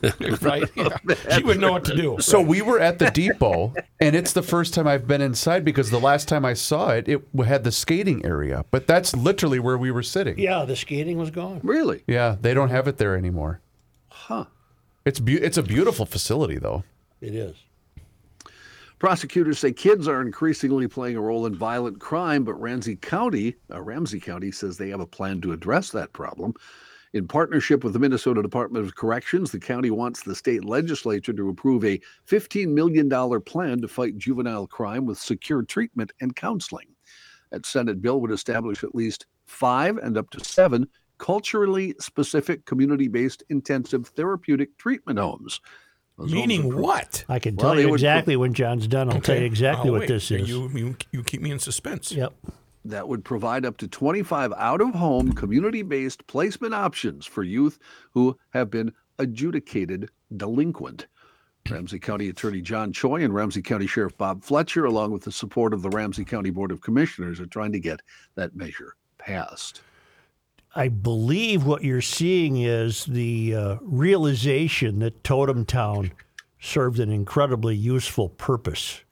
[laughs] right? Yeah. She wouldn't know what to do. So we were at the depot, and it's the first time I've been inside because the last time I saw it, it had the skating area. But that's literally where we were sitting. Yeah, the skating was gone. really, Yeah, they don't have it there anymore. huh? It's beau it's a beautiful facility though. It is. Prosecutors say kids are increasingly playing a role in violent crime, but Ramsey County, uh, Ramsey County says they have a plan to address that problem. In partnership with the Minnesota Department of Corrections, the county wants the state legislature to approve a $15 million plan to fight juvenile crime with secure treatment and counseling. That Senate bill would establish at least five and up to seven culturally specific community based intensive therapeutic treatment homes. Those Meaning would pro- what? I can Well, tell they you would exactly when John's done. I'll tell you Okay. exactly Oh, what wait. this is. You, you, you keep me in suspense. Yep. That would provide up to 25 out of home community based placement options for youth who have been adjudicated delinquent. Ramsey County Attorney John Choi and Ramsey County Sheriff Bob Fletcher, along with the support of the Ramsey County Board of Commissioners, are trying to get that measure passed. I believe what you're seeing is the uh, realization that Totem Town served an incredibly useful purpose,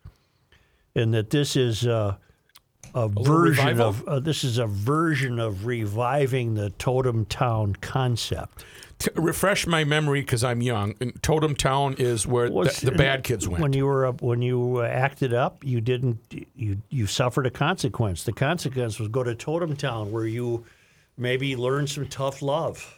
and that this is uh, a version of uh, this is a version of reviving the Totem Town concept. To refresh my memory because I'm young. And Totem Town is where Was- the, the bad kids went. When you were up, when you uh, acted up, you didn't you you suffered a consequence. The consequence was go to Totem Town where you maybe learn some tough love.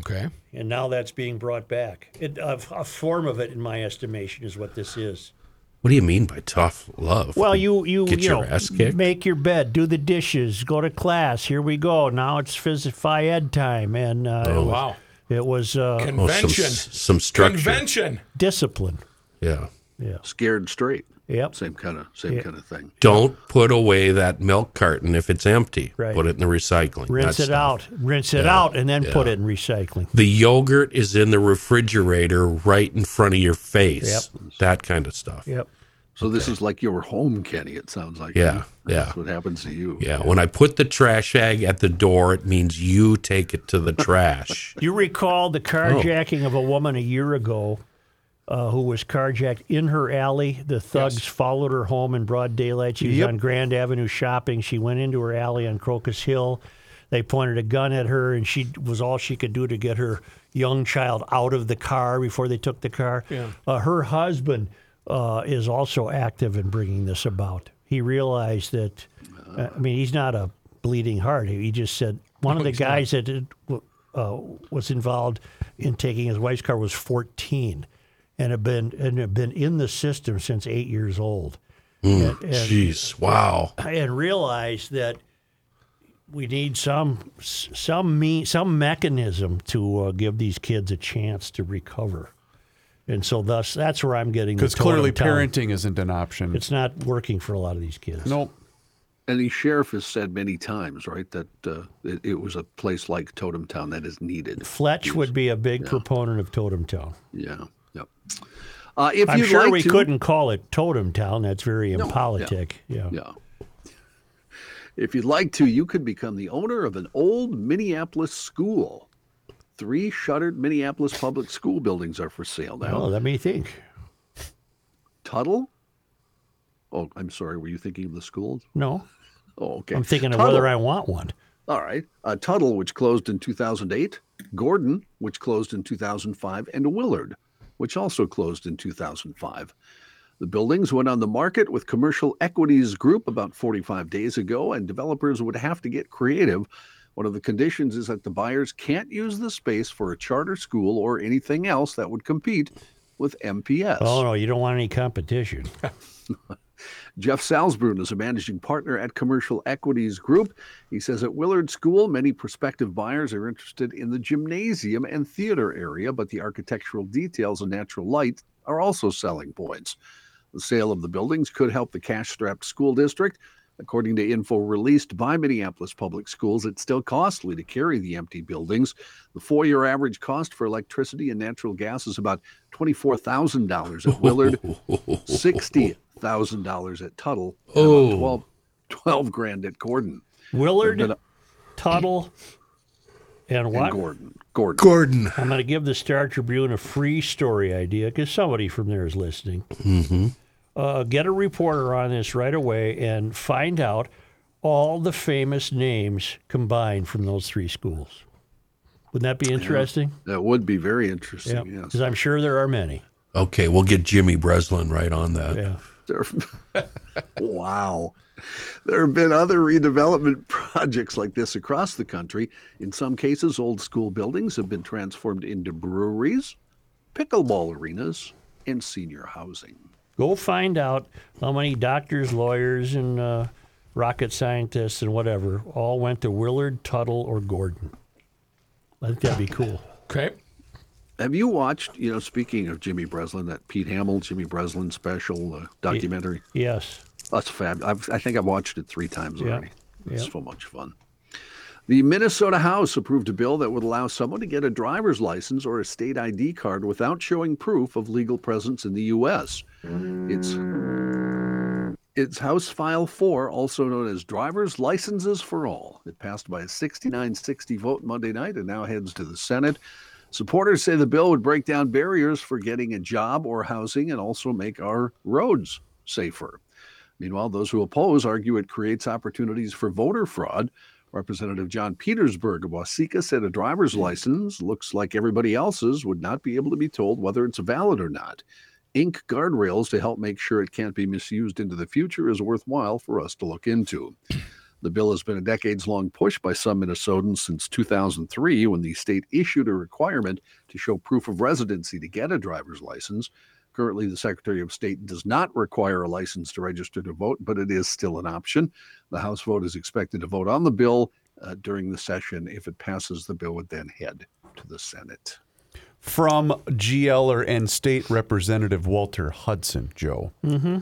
okay. and now that's being brought back. It, a, a form of it, in my estimation, is what this is. What do you mean by tough love? Well, you you Get you your know, ass kicked? make your bed, do the dishes, go to class. Here we go. Now it's phys phi ed time, and uh, it was, Wow. it was uh, Oh, some, Convention. some structure. Convention. discipline. Yeah. Yeah. Scared straight. Yep. Same kind of same kind of thing. Don't put away that milk carton if it's empty. Right. Put it in the recycling. Rinse it stuff. out. Rinse it out, and then put it in recycling. The yogurt is in the refrigerator right in front of your face. Yep. That kind of stuff. Yep. So this is like your home, Kenny. It sounds like. Yeah, yeah. That's what happens to you. Yeah. When I put the trash bag at the door, it means you take it to the trash. [laughs] You recall Oh. the carjacking of a woman a year ago uh, who was carjacked in her alley. The thugs followed her home in broad daylight. She was Yep. on Grand Avenue shopping. She went into her alley on Crocus Hill. They pointed a gun at her, and she was all she could do to get her young child out of the car before they took the car. Yeah. Uh, her husband uh, is also active in bringing this about. He realized that, uh, I mean, he's not a bleeding heart. He just said one of the guys that uh, was involved in taking his wife's car was 14 and had been and had been in the system since eight years old. And- and- Jeez, wow. and realize that we need some some me, some mechanism to uh, give these kids a chance to recover. And so thus that's where I'm getting the Because clearly parenting isn't an option. It's not working for a lot of these kids. nope. And the sheriff has said many times, right, that uh, it, it was a place like Totem Town that is needed. Fletch would be a big proponent of Totem Town. Yeah. Yep. Uh, if I'm sure like we to, couldn't call it Totem Town. That's very No, impolitic. Yeah. Yeah. [laughs] If you'd like to, you could become the owner of an old Minneapolis school. Three shuttered Minneapolis public school buildings are for sale now. Well, let me think. Tuttle? Oh, I'm sorry. Were you thinking of the schools? No, Oh, okay. I'm thinking of Tuttle. whether I want one. All right. Uh, Tuttle, which closed in 2008, Gordon, which closed in 2005, and Willard, which also closed in 2005. The buildings went on the market with Commercial Equities Group about 45 days ago, and developers would have to get creative. One of the conditions is that the buyers can't use the space for a charter school or anything else that would compete with MPS. Oh no, you don't want any competition. [laughs] Jeff Salzbrun is a managing partner at Commercial Equities Group. He says at Willard School, many prospective buyers are interested in the gymnasium and theater area, but the architectural details and natural light are also selling points. The sale of the buildings could help the cash strapped school district. According to info released by Minneapolis Public Schools, it's still costly to carry the empty buildings. The four year average cost for electricity and natural gas is about $24,000 at Willard, $60,000 at Tuttle, and Oh. about 12, 12 grand at Gordon. Willard, But, uh, Tuttle, and and what? Gordon. Gordon. Gordon. I'm going to give the Star Tribune a free story idea because somebody from there is listening. Mm-hmm. Uh, get a reporter on this right away and find out all the famous names combined from those three schools. Wouldn't that be interesting? That would be very interesting, Yeah, yes. because I'm sure there are many. Okay, we'll get Jimmy Breslin right on that. Yeah. There, [laughs] wow. There have been other redevelopment [laughs] projects like this across the country. In some cases, old school buildings have been transformed into breweries, pickleball arenas, and senior housing. Go find out how many doctors, lawyers, and uh, rocket scientists and whatever all went to Willard, Tuttle, or Gordon. I think that'd be cool. Okay. Have you watched, you know, speaking of Jimmy Breslin, that Pete Hamill, Jimmy Breslin special uh, documentary? Yes. That's fab. I've, I think I've watched it three times Yeah. already. It's Yeah. so much fun. The Minnesota House approved a bill that would allow someone to get a driver's license or a state ID card without showing proof of legal presence in the U.S. It's it's House File 4, also known as Driver's Licenses for All. It passed by a 69 60 vote Monday night and now heads to the Senate. Supporters say the bill would break down barriers for getting a job or housing and also make our roads safer. Meanwhile, those who oppose argue it creates opportunities for voter fraud. Representative John Petersburg of Waseca said a driver's license looks like everybody else's would not be able to be told whether it's valid or not. Ink guardrails to help make sure it can't be misused into the future is worthwhile for us to look into. The bill has been a decades long push by some Minnesotans since 2003 when the state issued a requirement to show proof of residency to get a driver's license. Currently, the Secretary of State does not require a license to register to vote, but it is still an option. The House vote is expected to vote on the bill uh, during the session. If it passes, the bill would then head to the Senate. From GLer and State Representative Walter Hudson, Joe. Mm-hmm.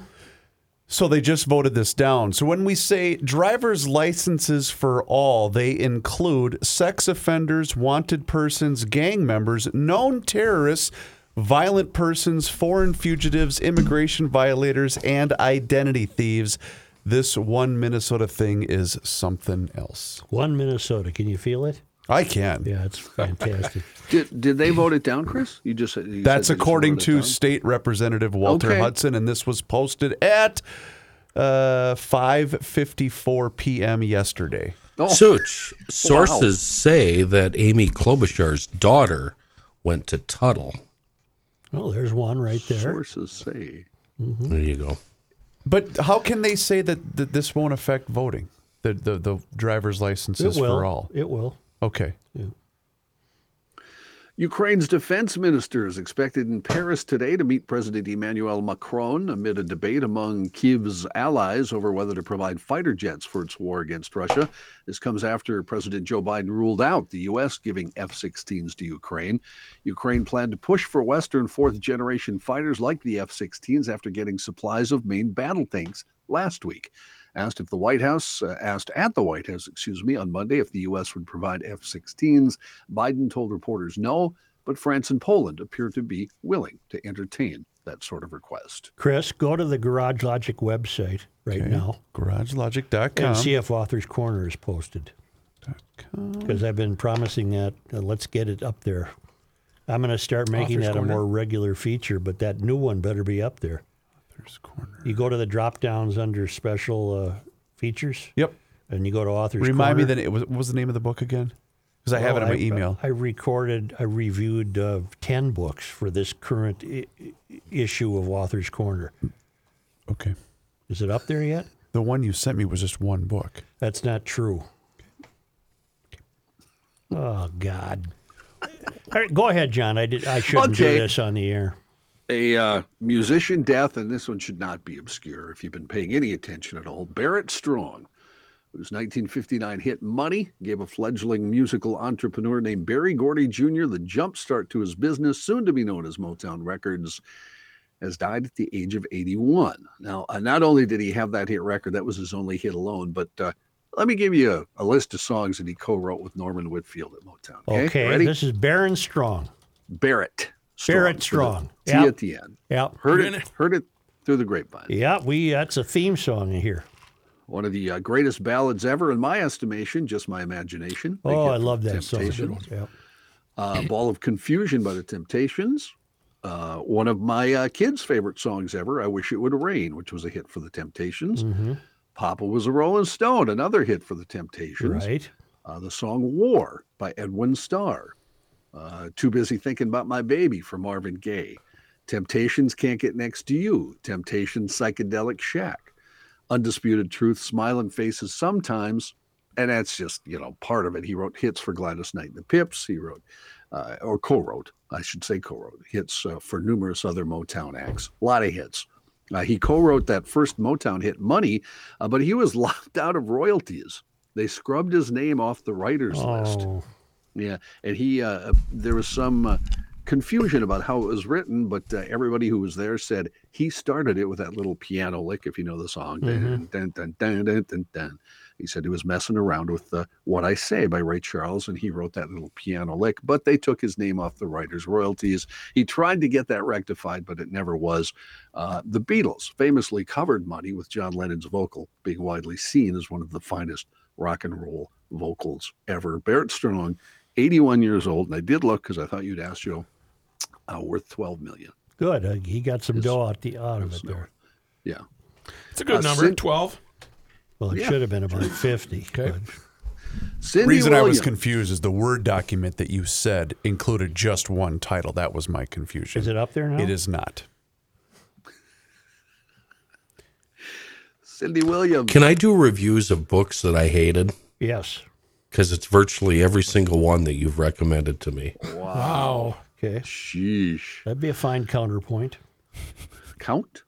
So they just voted this down. So when we say driver's licenses for all, they include sex offenders, wanted persons, gang members, known terrorists, violent persons, foreign fugitives, immigration violators, and identity thieves. This one Minnesota thing is something else. One Minnesota. Can you feel it? I can. Yeah, it's fantastic. [laughs] Did did they vote it down, Chris? You just said you That's said they just according to? State Representative Walter Okay. Hudson, and this was posted at uh, 5:54 p.m. yesterday. Oh, Such [laughs] sources say that Amy Klobuchar's daughter went to Tuttle. Oh, there's one right there. sources say. Mm-hmm. There you go. But how can they say that, that this won't affect voting? The the, the driver's It licenses will. for all. It will. Okay. Ukraine's defense minister is expected in Paris today to meet President Emmanuel Macron amid a debate among Kiev's allies over whether to provide fighter jets for its war against Russia. This comes after President Joe Biden ruled out the U.S. giving F 16s to Ukraine. Ukraine planned to push for Western fourth generation fighters like the F 16s after getting supplies of main battle tanks last week. Asked if the White House, uh, asked at the White House, excuse me, on Monday if the U.S. would provide F 16s, Biden told reporters no, but France and Poland appear to be willing to entertain that sort of request. Chris, go to the Garage Logic website right Okay. now GarageLogic.com. and see if Author's Corner is posted. Because I've been promising that. Uh, let's get it up there. I'm going to start making Author's that a more regular feature, but that new one better be up there. Author's Corner. You go to the drop downs under special uh, features, Yep. and you go to Author's Remind me Corner. that it was what was the name of the book again? Because I have it in Well, my email. I recorded, I reviewed uh, 10 books for this current I- I- issue of Author's Corner. okay. Is it up there yet? The one you sent me was just one book. That's not true. Oh God! All right, go ahead, John. I did. I shouldn't Okay. do this on the air. A uh, musician death, and this one should not be obscure if you've been paying any attention at all. Barrett Strong, whose 1959 hit Money gave a fledgling musical entrepreneur named Berry Gordy Jr. the jumpstart to his business, soon to be known as Motown Records, has died at the age of 81. Now, uh, not only did he have that hit record, that was his only hit alone, but uh, let me give you a, a list of songs that he co wrote with Norman Whitfield at Motown. Okay, Okay, ready? this is Baron Strong. Barrett. Barrett with a Strong. T Yep. at the end. Yep. Heard it, heard it through the grapevine. Yeah, we. That's a theme song in here. One of the uh, greatest ballads ever, in my estimation, just my imagination. Big Oh, I love the that song. Yep. Uh, Ball of Confusion by the Temptations. Uh, one of my uh, kids' favorite songs ever, I Wish It Would Rain, which was a hit for the Temptations. hmm Papa was a Rolling Stone, another hit for the Temptations. Right. Uh, the song War by Edwin Starr. Uh, Too Busy Thinking About My Baby for Marvin Gaye. Temptations Can't Get Next to You. Temptations Psychedelic Shack. Undisputed Truth, Smiling Faces Sometimes. And that's just, you know, part of it. He wrote hits for Gladys Knight and the Pips. He wrote, uh, or co wrote, I should say co wrote, hits uh, for numerous other Motown acts. A lot of hits. Uh, he co wrote that first Motown hit, Money, uh, but he was [laughs] locked out of royalties. They scrubbed his name off the writers list. Yeah, and he uh, there was some uh, confusion about how it was written, but uh, everybody who was there said he started it with that little piano lick, if you know the song. Dun, dun, dun, dun, dun, dun, dun. He said he was messing around with uh, "What I Say" by Ray Charles, and he wrote that little piano lick. But they took his name off the writers' royalties. He tried to get that rectified, but it never was. Uh, the Beatles famously covered "Money" with John Lennon's vocal being widely seen as one of the finest rock and roll vocals ever. Barrett Strong 81 years old, and I did look because I thought you'd ask Joe. Uh, worth 12 million. good. Uh, he got some His- dough out, the, out of his it there. Yeah. It's a good Uh, number. Sid- 12. Well, it Yeah. should have been about 50. Okay. but- Cindy reason I was confused is the Word document that you said included just one title. That was my confusion. Is it up there now? It is not. Cindy Williams. Can I do reviews of books that I hated? Yes. Because it's virtually every single one that you've recommended to me. Wow. Okay. Sheesh. That'd be a fine counterpoint. Count?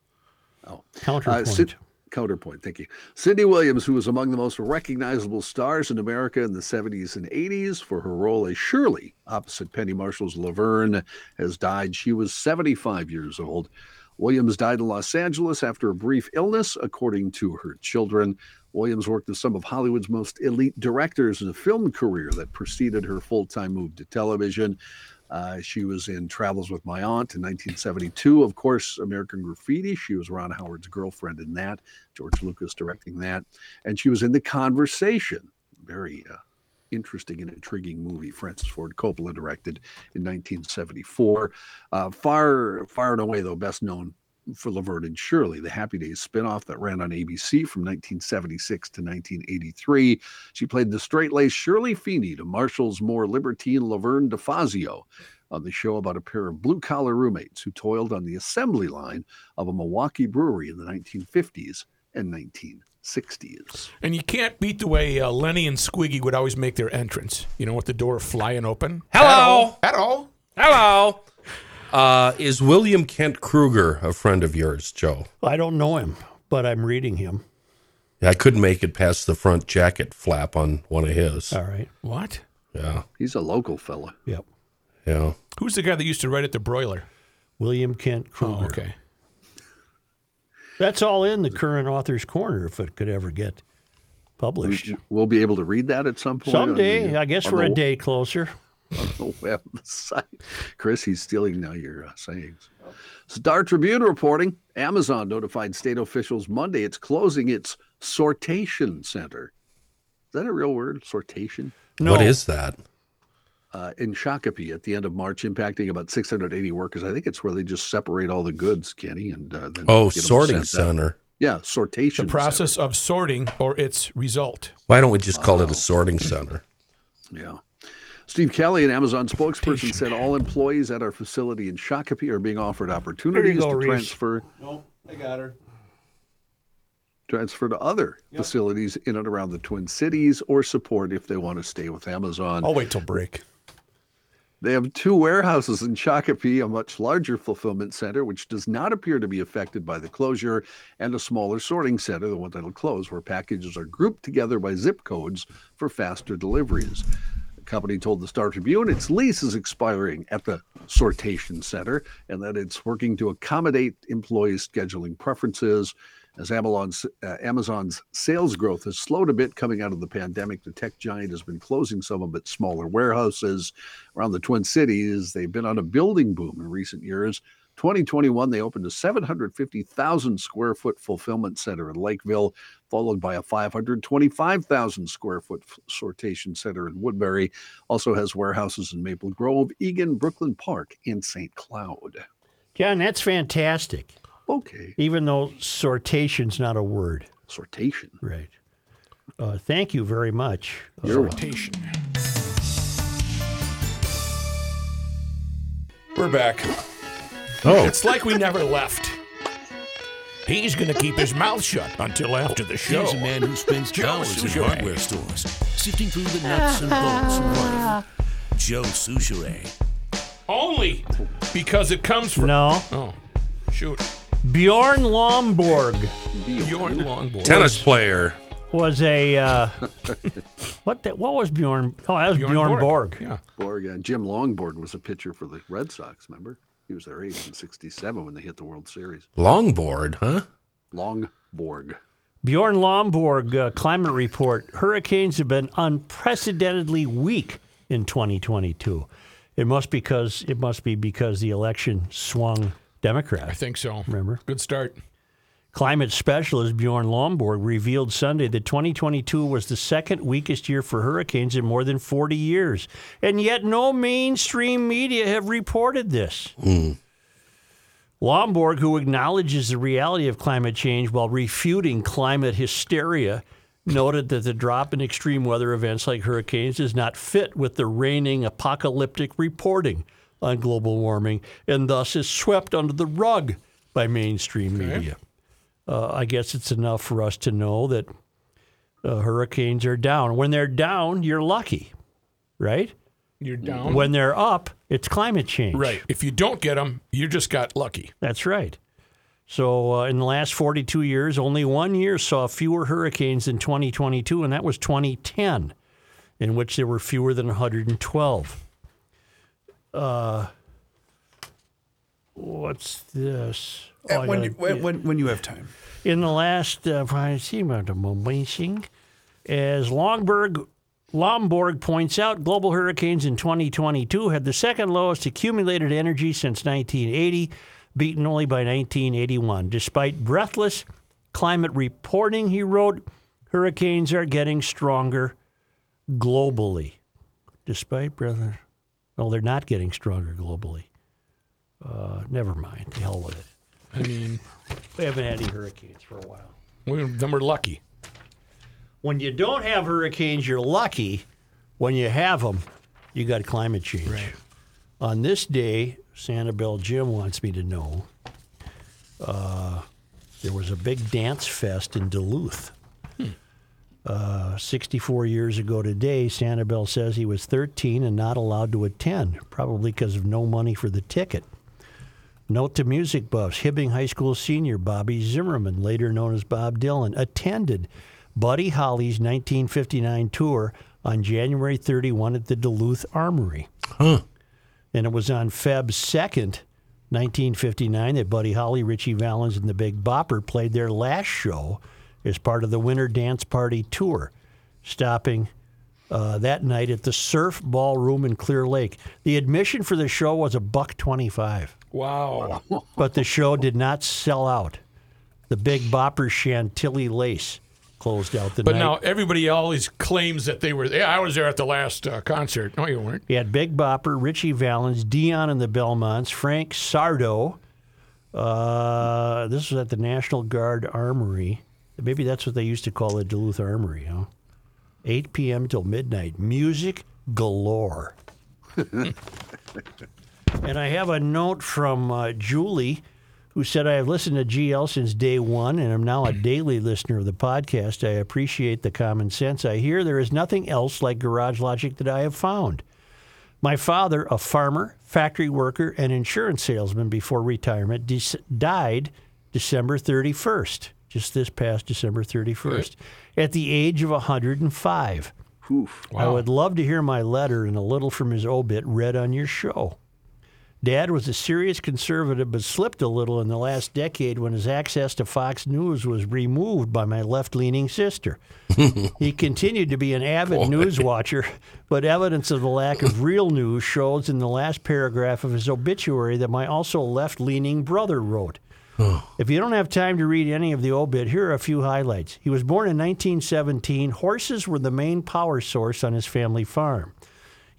Oh. Counterpoint. Uh, Cid- counterpoint. Thank you. Cindy Williams, who was among the most recognizable stars in America in the 70s and 80s for her role as Shirley opposite Penny Marshall's Laverne, has died. She was 75 years old. Williams died in Los Angeles after a brief illness, according to her children. Williams worked with some of Hollywood's most elite directors in a film career that preceded her full time move to television. Uh, she was in Travels with My Aunt in 1972. Of course, American Graffiti. She was Ron Howard's girlfriend in that. George Lucas directing that. And she was in The Conversation. Very uh, interesting and intriguing movie Francis Ford Coppola directed in 1974. Uh, far, far and away, though, best known for Laverne and Shirley, the Happy Days spinoff that ran on ABC from 1976 to 1983. She played the straight-laced Shirley Feeney to Marshall's more libertine Laverne DeFazio on the show about a pair of blue-collar roommates who toiled on the assembly line of a Milwaukee brewery in the 1950s and 1960s. And you can't beat the way uh, Lenny and Squiggy would always make their entrance. You know, with the door flying open. Hello. Hello. Hello. Uh, is William Kent Krueger a friend of yours, Joe? I don't know him, but I'm reading him. I couldn't make it past the front jacket flap on one of his. All right. What? Yeah. He's a local fella. Yep. Yeah. Who's the guy that used to write at the broiler? William Kent Krueger. Oh, okay. That's all in the current author's corner if it could ever get published. We'll be able to read that at some point. Someday, the- I guess we're a day closer. On the [laughs] website. Chris, he's stealing now your uh, sayings. Star Tribune reporting Amazon notified state officials Monday it's closing its sortation center. Is that a real word? Sortation? No, What is that? Uh, in Shakopee at the end of March, impacting about 680 workers. I think it's where they just separate all the goods, Kenny, and uh, then Oh, sorting sent out. center. Yeah, sortation. The process of sorting or its result. Why don't we just call it a sorting center? center. Yeah. Steve Kelly, an Amazon spokesperson, said all employees at our facility in Shakopee are being offered opportunities go, to Reese. transfer No, I got her. transfer to other facilities in and around the Twin Cities or support if they want to stay with Amazon. I'll wait till break. They have two warehouses in Shakopee, a much larger fulfillment center, which does not appear to be affected by the closure, and a smaller sorting center, the one that'll close, where packages are grouped together by zip codes for faster deliveries. Company told the Star Tribune its lease is expiring at the sortation center and that it's working to accommodate employees' scheduling preferences. As Amazon's, uh, Amazon's sales growth has slowed a bit coming out of the pandemic, the tech giant has been closing some of its smaller warehouses around the Twin Cities. They've been on a building boom in recent years. 2021, they opened a 750,000 square foot fulfillment center in Lakeville, followed by a 525,000 square foot sortation center in Woodbury. Also has warehouses in Maple Grove, Eagan, Brooklyn Park, and St. Cloud. John, that's fantastic. Okay, Even though sortation's not a word. sortation. Right. Uh, thank you very much. Uh, You're welcome. We're back. Oh, It's like we never left. He's going to keep his mouth shut until after the show. Here's a man who spends Joe hours in Soucheray. hardware stores, sifting through the nuts and bolts of life. Joe Soucheray. Only because it comes from. no, Oh, shoot. Bjorn Lomborg Bjorn Longboard. tennis player. was a uh, [laughs] what? The, what was Bjorn? Oh, that was Bjorn, Borg. Yeah. Borg, uh, Jim Longboard was a pitcher for the Red Sox, remember? He was their ace in 67 when they hit the World Series. Longboard, huh? Longborg. Bjorn Lomborg uh, climate report: Hurricanes have been unprecedentedly weak in 2022. It must because it must be because the election swung Democrat. I think so. Remember? Good start. Climate specialist Bjorn Lomborg revealed Sunday that 2022 was the second weakest year for hurricanes in more than 40 years, and yet no mainstream media have reported this. Hmm. Lomborg, who acknowledges the reality of climate change while refuting climate hysteria, noted that the drop in extreme weather events like hurricanes does not fit with the reigning apocalyptic reporting on global warming and thus is swept under the rug by mainstream media. Uh, I guess it's enough for us to know that uh, hurricanes are down. When they're down, you're lucky, right? You're down. When they're up, it's climate change. Right. If you don't get them, you just got lucky. That's right. So uh, in the last 42 years, only one year saw fewer hurricanes than 2022, and that was 2010, in which there were fewer than 112. Uh, what's this? Oh, when, you, when, when, when you have time. in the last uh, I see about the amazing, as Longberg Lomborg points out, global hurricanes in 2022 had the second lowest accumulated energy since 1980, beaten only by 1981. Despite breathless climate reporting, he wrote, hurricanes are getting stronger. globally, despite brother. Well, they're not getting stronger globally. Uh, never mind. The [laughs] hell with it. I mean, We haven't had any hurricanes for a while. we, then we're lucky. When you don't have hurricanes, you're lucky. When you have them, you got climate change. On this day, Sanibel Jim wants me to know uh, there was a big dance fest in Duluth. Uh, 64 years ago today, Sanibel says he was 13 and not allowed to attend, probably because of no money for the ticket. Note to music buffs Hibbing High School senior Bobby Zimmerman, later known as Bob Dylan, attended Buddy Holly's 1959 tour on January 31 at the Duluth Armory. Huh. And it was on Feb 2nd, 1959, that Buddy Holly, Ritchie Valens, and the Big Bopper played their last show as part of the Winter Dance Party tour, stopping uh, that night at the Surf Ballroom in Clear Lake. The admission for the show was a buck 25 Wow. [laughs] but the show did not sell out. The Big Bopper Chantilly Lace closed out the But night. now everybody always claims that they were. Yeah, I was there at the last uh, concert. No, you weren't. He had Big Bopper, Ritchie Valens, Dion and the Belmonts, Frank Sardo. Uh, this was at the National Guard Armory. Maybe that's what they used to call the Duluth Armory, huh? 8 p.m. till midnight. Music galore. [laughs] and I have a note from uh, Julie, who said, I have listened to GL since day one and am now a [clears throat] daily listener of the podcast. I appreciate the common sense I hear. There is nothing else like Garage Logic that I have found. My father, a farmer, factory worker, and insurance salesman before retirement, de- died December 31st, just this past December 31st, at the age of 105. Oof. I would love to hear my letter and a little from his obit read on your show. Dad was a serious conservative, but slipped a little in the last decade when his access to Fox News was removed by my left leaning sister. [laughs] he continued to be an avid news watcher, but evidence of the lack of real news shows in the last paragraph of his obituary that my also left leaning brother wrote. If you don't have time to read any of the obit, here are a few highlights. He was born in 1917. Horses were the main power source on his family farm.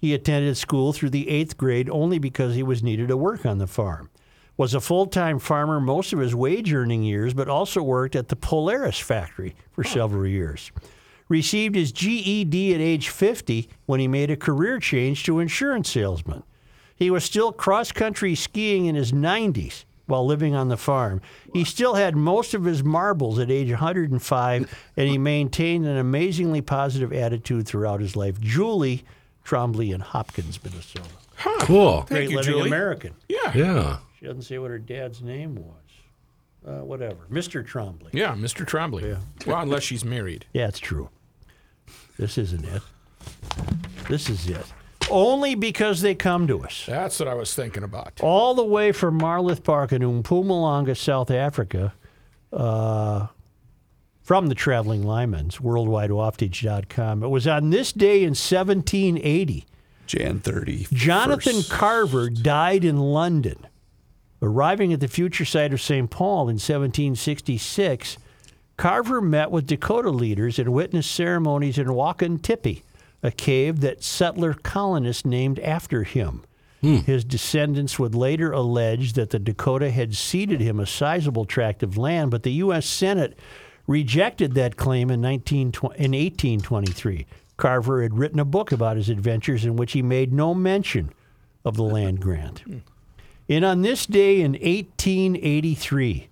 He attended school through the eighth grade only because he was needed to work on the farm. Was a full time farmer most of his wage earning years, but also worked at the Polaris factory for several years. Received his GED at age 50 when he made a career change to insurance salesman. He was still cross country skiing in his 90s while living on the farm. He still had most of his marbles at age 105, and he maintained an amazingly positive attitude throughout his life. Julie Trombley and Hopkins, Minnesota. Cool. Great you, living Julie. American. Yeah. Yeah. She doesn't say what her dad's name was. Uh, whatever. Mr. Trombley. Yeah, Mr. Trombley. Well, unless she's married. Yeah, it's true. This isn't it. This is it. Only because they come to us. That's what I was thinking about. all the way from Marloth Park in Mpumalanga, South Africa, uh, from the Traveling Lyman's, worldwidewaftage.com. It was on this day in 1780. Jan 30. Jonathan Carver died in London. Arriving at the future site of St. Paul in 1766, Carver met with Dakota leaders and witnessed ceremonies in Wakan Tipi, a cave that settler colonists named after him. Hmm. His descendants would later allege that the Dakota had ceded him a sizable tract of land, but the U.S. Senate rejected that claim in, 19, in 1823. Carver had written a book about his adventures in which he made no mention of the land grant. And on this day in 1883,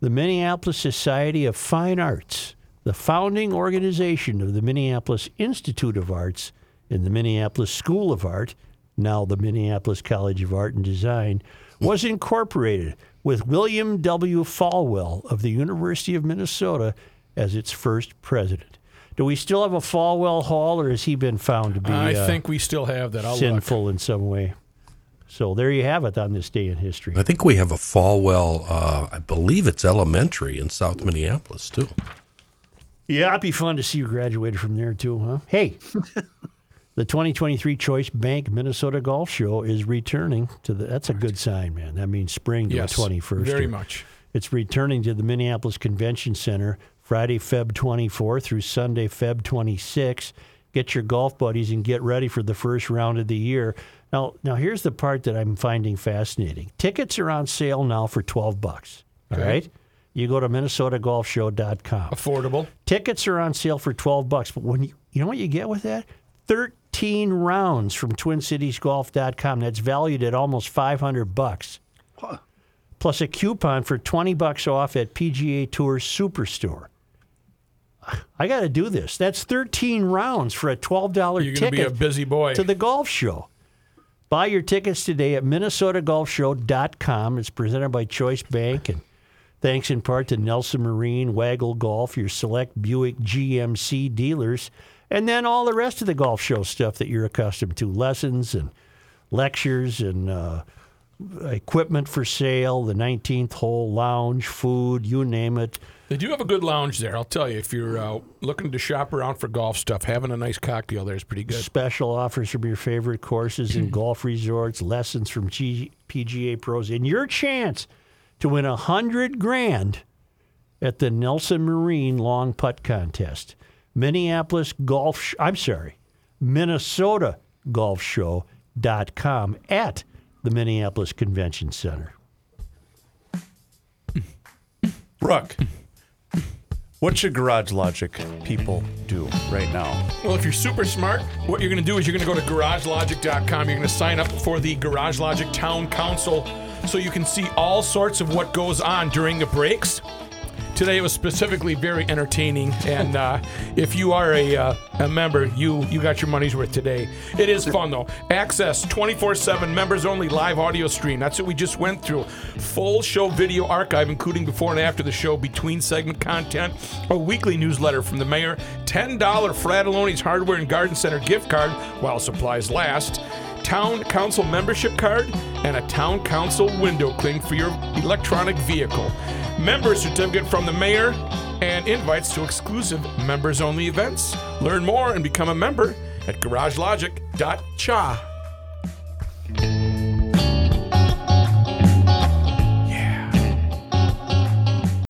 the Minneapolis Society of Fine Arts, the founding organization of the Minneapolis Institute of Arts and the Minneapolis School of Art, now the Minneapolis College of Art and Design, was incorporated with William W. Folwell of the University of Minnesota as its first president. Do we still have a Folwell Hall, or has he been found to be I uh, think we still have that. I'll look. sinful in some way? So there you have it on this day in history. I think we have a Folwell, uh, I believe it's elementary in South Minneapolis, too. Yeah, it'd be fun to see you graduated from there too, huh? Hey, [laughs] the 2023 Choice Bank Minnesota Golf Show is returning to the. That's a good sign, man. That means spring to Yes, the 21st. very here. much. It's returning to the Minneapolis Convention Center Friday, Feb 24 through Sunday, Feb 26. get your golf buddies and get ready for the first round of the year. Now, now here's the part that I'm finding fascinating. Tickets are on sale now for 12 bucks. All Okay. right? You go to minnesotagolfshow.com. Affordable. Tickets are on sale for 12 bucks, but when you, you know what you get with that? 13 rounds from twincitiesgolf.com. That's valued at almost 500 bucks. Plus a coupon for 20 bucks off at PGA Tour Superstore. I got to do this. That's 13 rounds for a $12 You're going to ticket be a busy boy. to the golf show. Buy your tickets today at minnesotagolfshow.com. It's presented by Choice Bank and thanks in part to Nelson Marine, Waggle Golf, your select Buick GMC dealers, and then all the rest of the golf show stuff that you're accustomed to lessons and lectures and uh, equipment for sale, the 19th hole lounge, food, you name it. They do have a good lounge there. I'll tell you, if you're uh, looking to shop around for golf stuff, having a nice cocktail there is pretty good. Special offers from your favorite courses and [clears throat] golf resorts, lessons from G- PGA pros, and your chance to win a hundred grand at the Nelson Marine Long Putt Contest. Minneapolis Golf. Sh- I'm sorry, Minnesota Golf Show.com at the Minneapolis Convention Center. Brooke, what should Garage Logic people do right now? Well, if you're super smart, what you're going to do is you're going to go to garagelogic.com. You're going to sign up for the Garage Logic Town Council so you can see all sorts of what goes on during the breaks. Today it was specifically very entertaining, and uh, if you are a, uh, a member, you you got your money's worth today. It is fun though. Access 24/7 members only live audio stream. That's what we just went through. Full show video archive, including before and after the show, between segment content, a weekly newsletter from the mayor, $10 Fratallone's Hardware and Garden Center gift card while supplies last town council membership card, and a town council window cling for your electronic vehicle. Member certificate from the mayor, and invites to exclusive members only events. Learn more and become a member at garagelogic.cha.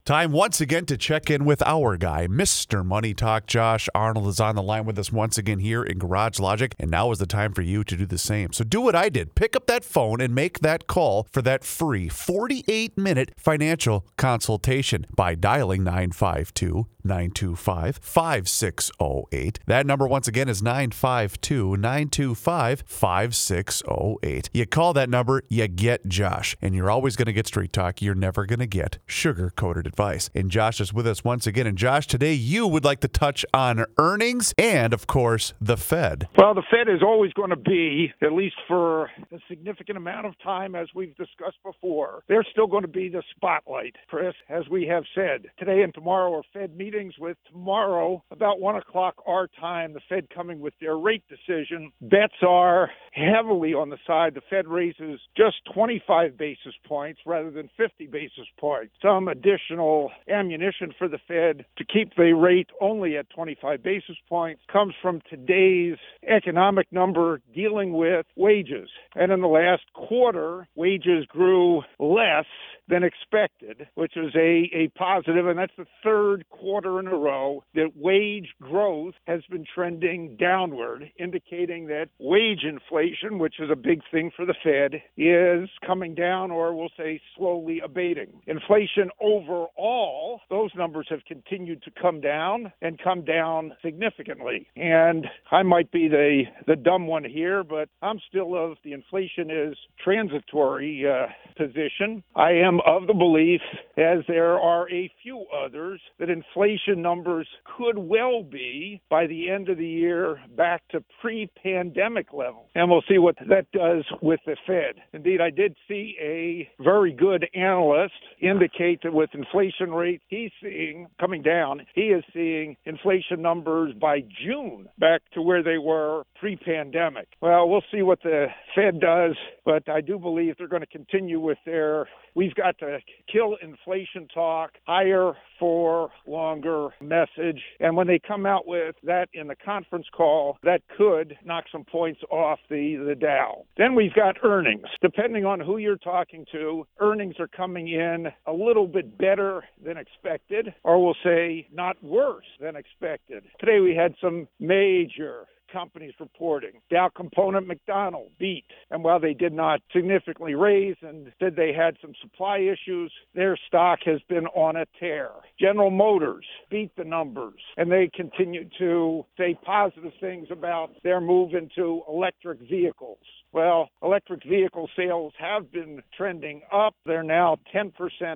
Time once again to check in with our guy, Mr. Money Talk. Josh Arnold is on the line with us once again here in Garage Logic, and now is the time for you to do the same. So do what I did pick up that phone and make that call for that free 48 minute financial consultation by dialing 952 925 5608. That number, once again, is 952 925 5608. You call that number, you get Josh, and you're always going to get straight talk. You're never going to get sugar coated advice. And Josh is with us once again. And Josh, today you would like to touch on earnings and, of course, the Fed. Well, the Fed is always going to be, at least for a significant amount of time, as we've discussed before, they're still going to be the spotlight, Chris, as we have said. Today and tomorrow are Fed meetings with tomorrow, about 1 o'clock our time, the Fed coming with their rate decision. Bets are heavily on the side. The Fed raises just 25 basis points rather than 50 basis points. Some additional ammunition for the Fed to keep the rate only at 25 basis points comes from today's economic number dealing with wages. And in the last quarter, wages grew less than expected, which is a, a positive, and that's the third quarter in a row that wage growth has been trending downward, indicating that wage inflation, which is a big thing for the Fed, is coming down or we'll say slowly abating. Inflation overall, those numbers have continued to come down and come down significantly. And I might be the, the dumb one here, but I'm still of the inflation is transitory uh, position. I am of the belief, as there are a few others, that inflation numbers could well be, by the end of the year, back to pre pandemic levels. And we'll see what that does with the Fed. Indeed, I did see a very good analyst indicate that with inflation rates he's seeing coming down, he is seeing inflation numbers by June back to where they were pre pandemic. Well, we'll see what the Fed does, but I do believe they're going to continue with their we've got to kill inflation talk, higher for longer message. And when they come out with that in the conference call, that could knock some points off the, the Dow. Then we've got earnings. Depending on who you're talking to, earnings are coming in a little bit better than expected, or we'll say not worse than expected. Today we had some major companies reporting. Dow Component McDonald beat. And while they did not significantly raise and said they had some supply issues, their stock has been on a tear. General Motors beat the numbers and they continue to say positive things about their move into electric vehicles. Well, electric vehicle sales have been trending up. They're now 10%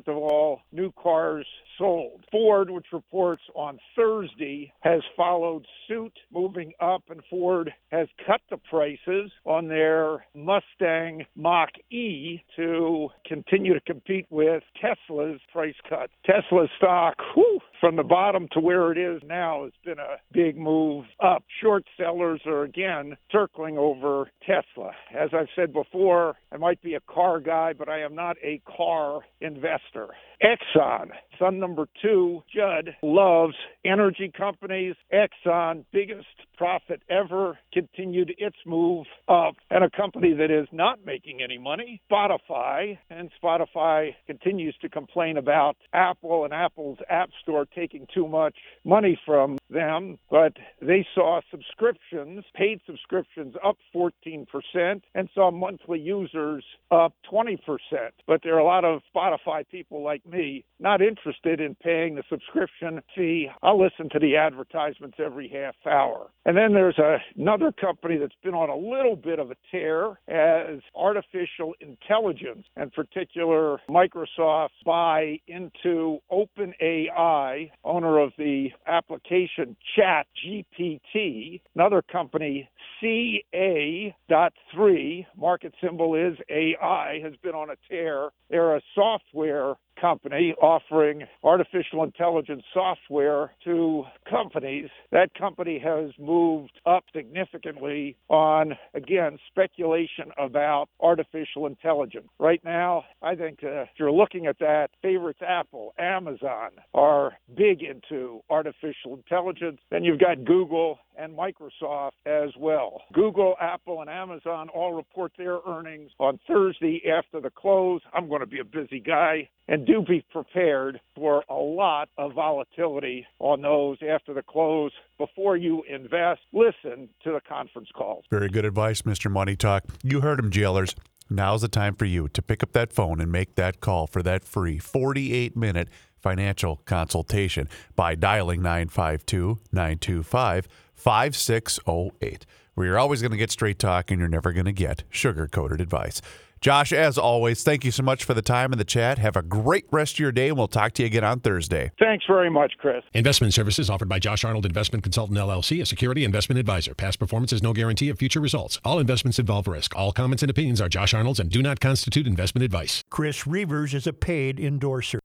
of all new cars sold. Ford, which reports on Thursday, has followed suit, moving up, and Ford has cut the prices on their Mustang Mach E to continue to compete with Tesla's price cut. Tesla stock, whew, from the bottom to where it is now has been a big move up. Short sellers are again circling over Tesla. As I've said before, I might be a car guy, but I am not a car investor. Exxon, son number two, Judd, loves energy companies. Exxon, biggest profit ever, continued its move up. And a company that is not making any money, Spotify, and Spotify continues to complain about Apple and Apple's App Store taking too much money from them. But they saw subscriptions, paid subscriptions, up 14% and saw monthly users up 20%. But there are a lot of Spotify people like me not interested in paying the subscription fee. I'll listen to the advertisements every half hour. And then there's a, another company that's been on a little bit of a tear as artificial intelligence, and particular Microsoft's buy into OpenAI, owner of the application Chat GPT. Another company, C3.ai, market symbol is AI, has been on a tear. They're a software company offering artificial intelligence software to companies. That company has moved up significantly on, again, speculation about artificial intelligence. Right now, I think uh, if you're looking at that, favorites Apple, Amazon are big into artificial intelligence. Then you've got Google and Microsoft as well. Google, Apple, and Amazon all report their earnings on Thursday after the close. I'm going to be a busy guy and do be prepared for a lot of volatility on those after the close. Before you invest, listen to the conference calls. Very good advice, Mr. Money Talk. You heard him, jailers. Now's the time for you to pick up that phone and make that call for that free 48 minute financial consultation by dialing 952 925 5608. Where you're always going to get straight talk and you're never going to get sugar coated advice. Josh, as always, thank you so much for the time and the chat. Have a great rest of your day, and we'll talk to you again on Thursday. Thanks very much, Chris. Investment services offered by Josh Arnold Investment Consultant LLC, a security investment advisor. Past performance is no guarantee of future results. All investments involve risk. All comments and opinions are Josh Arnold's and do not constitute investment advice. Chris Reuvers is a paid endorser.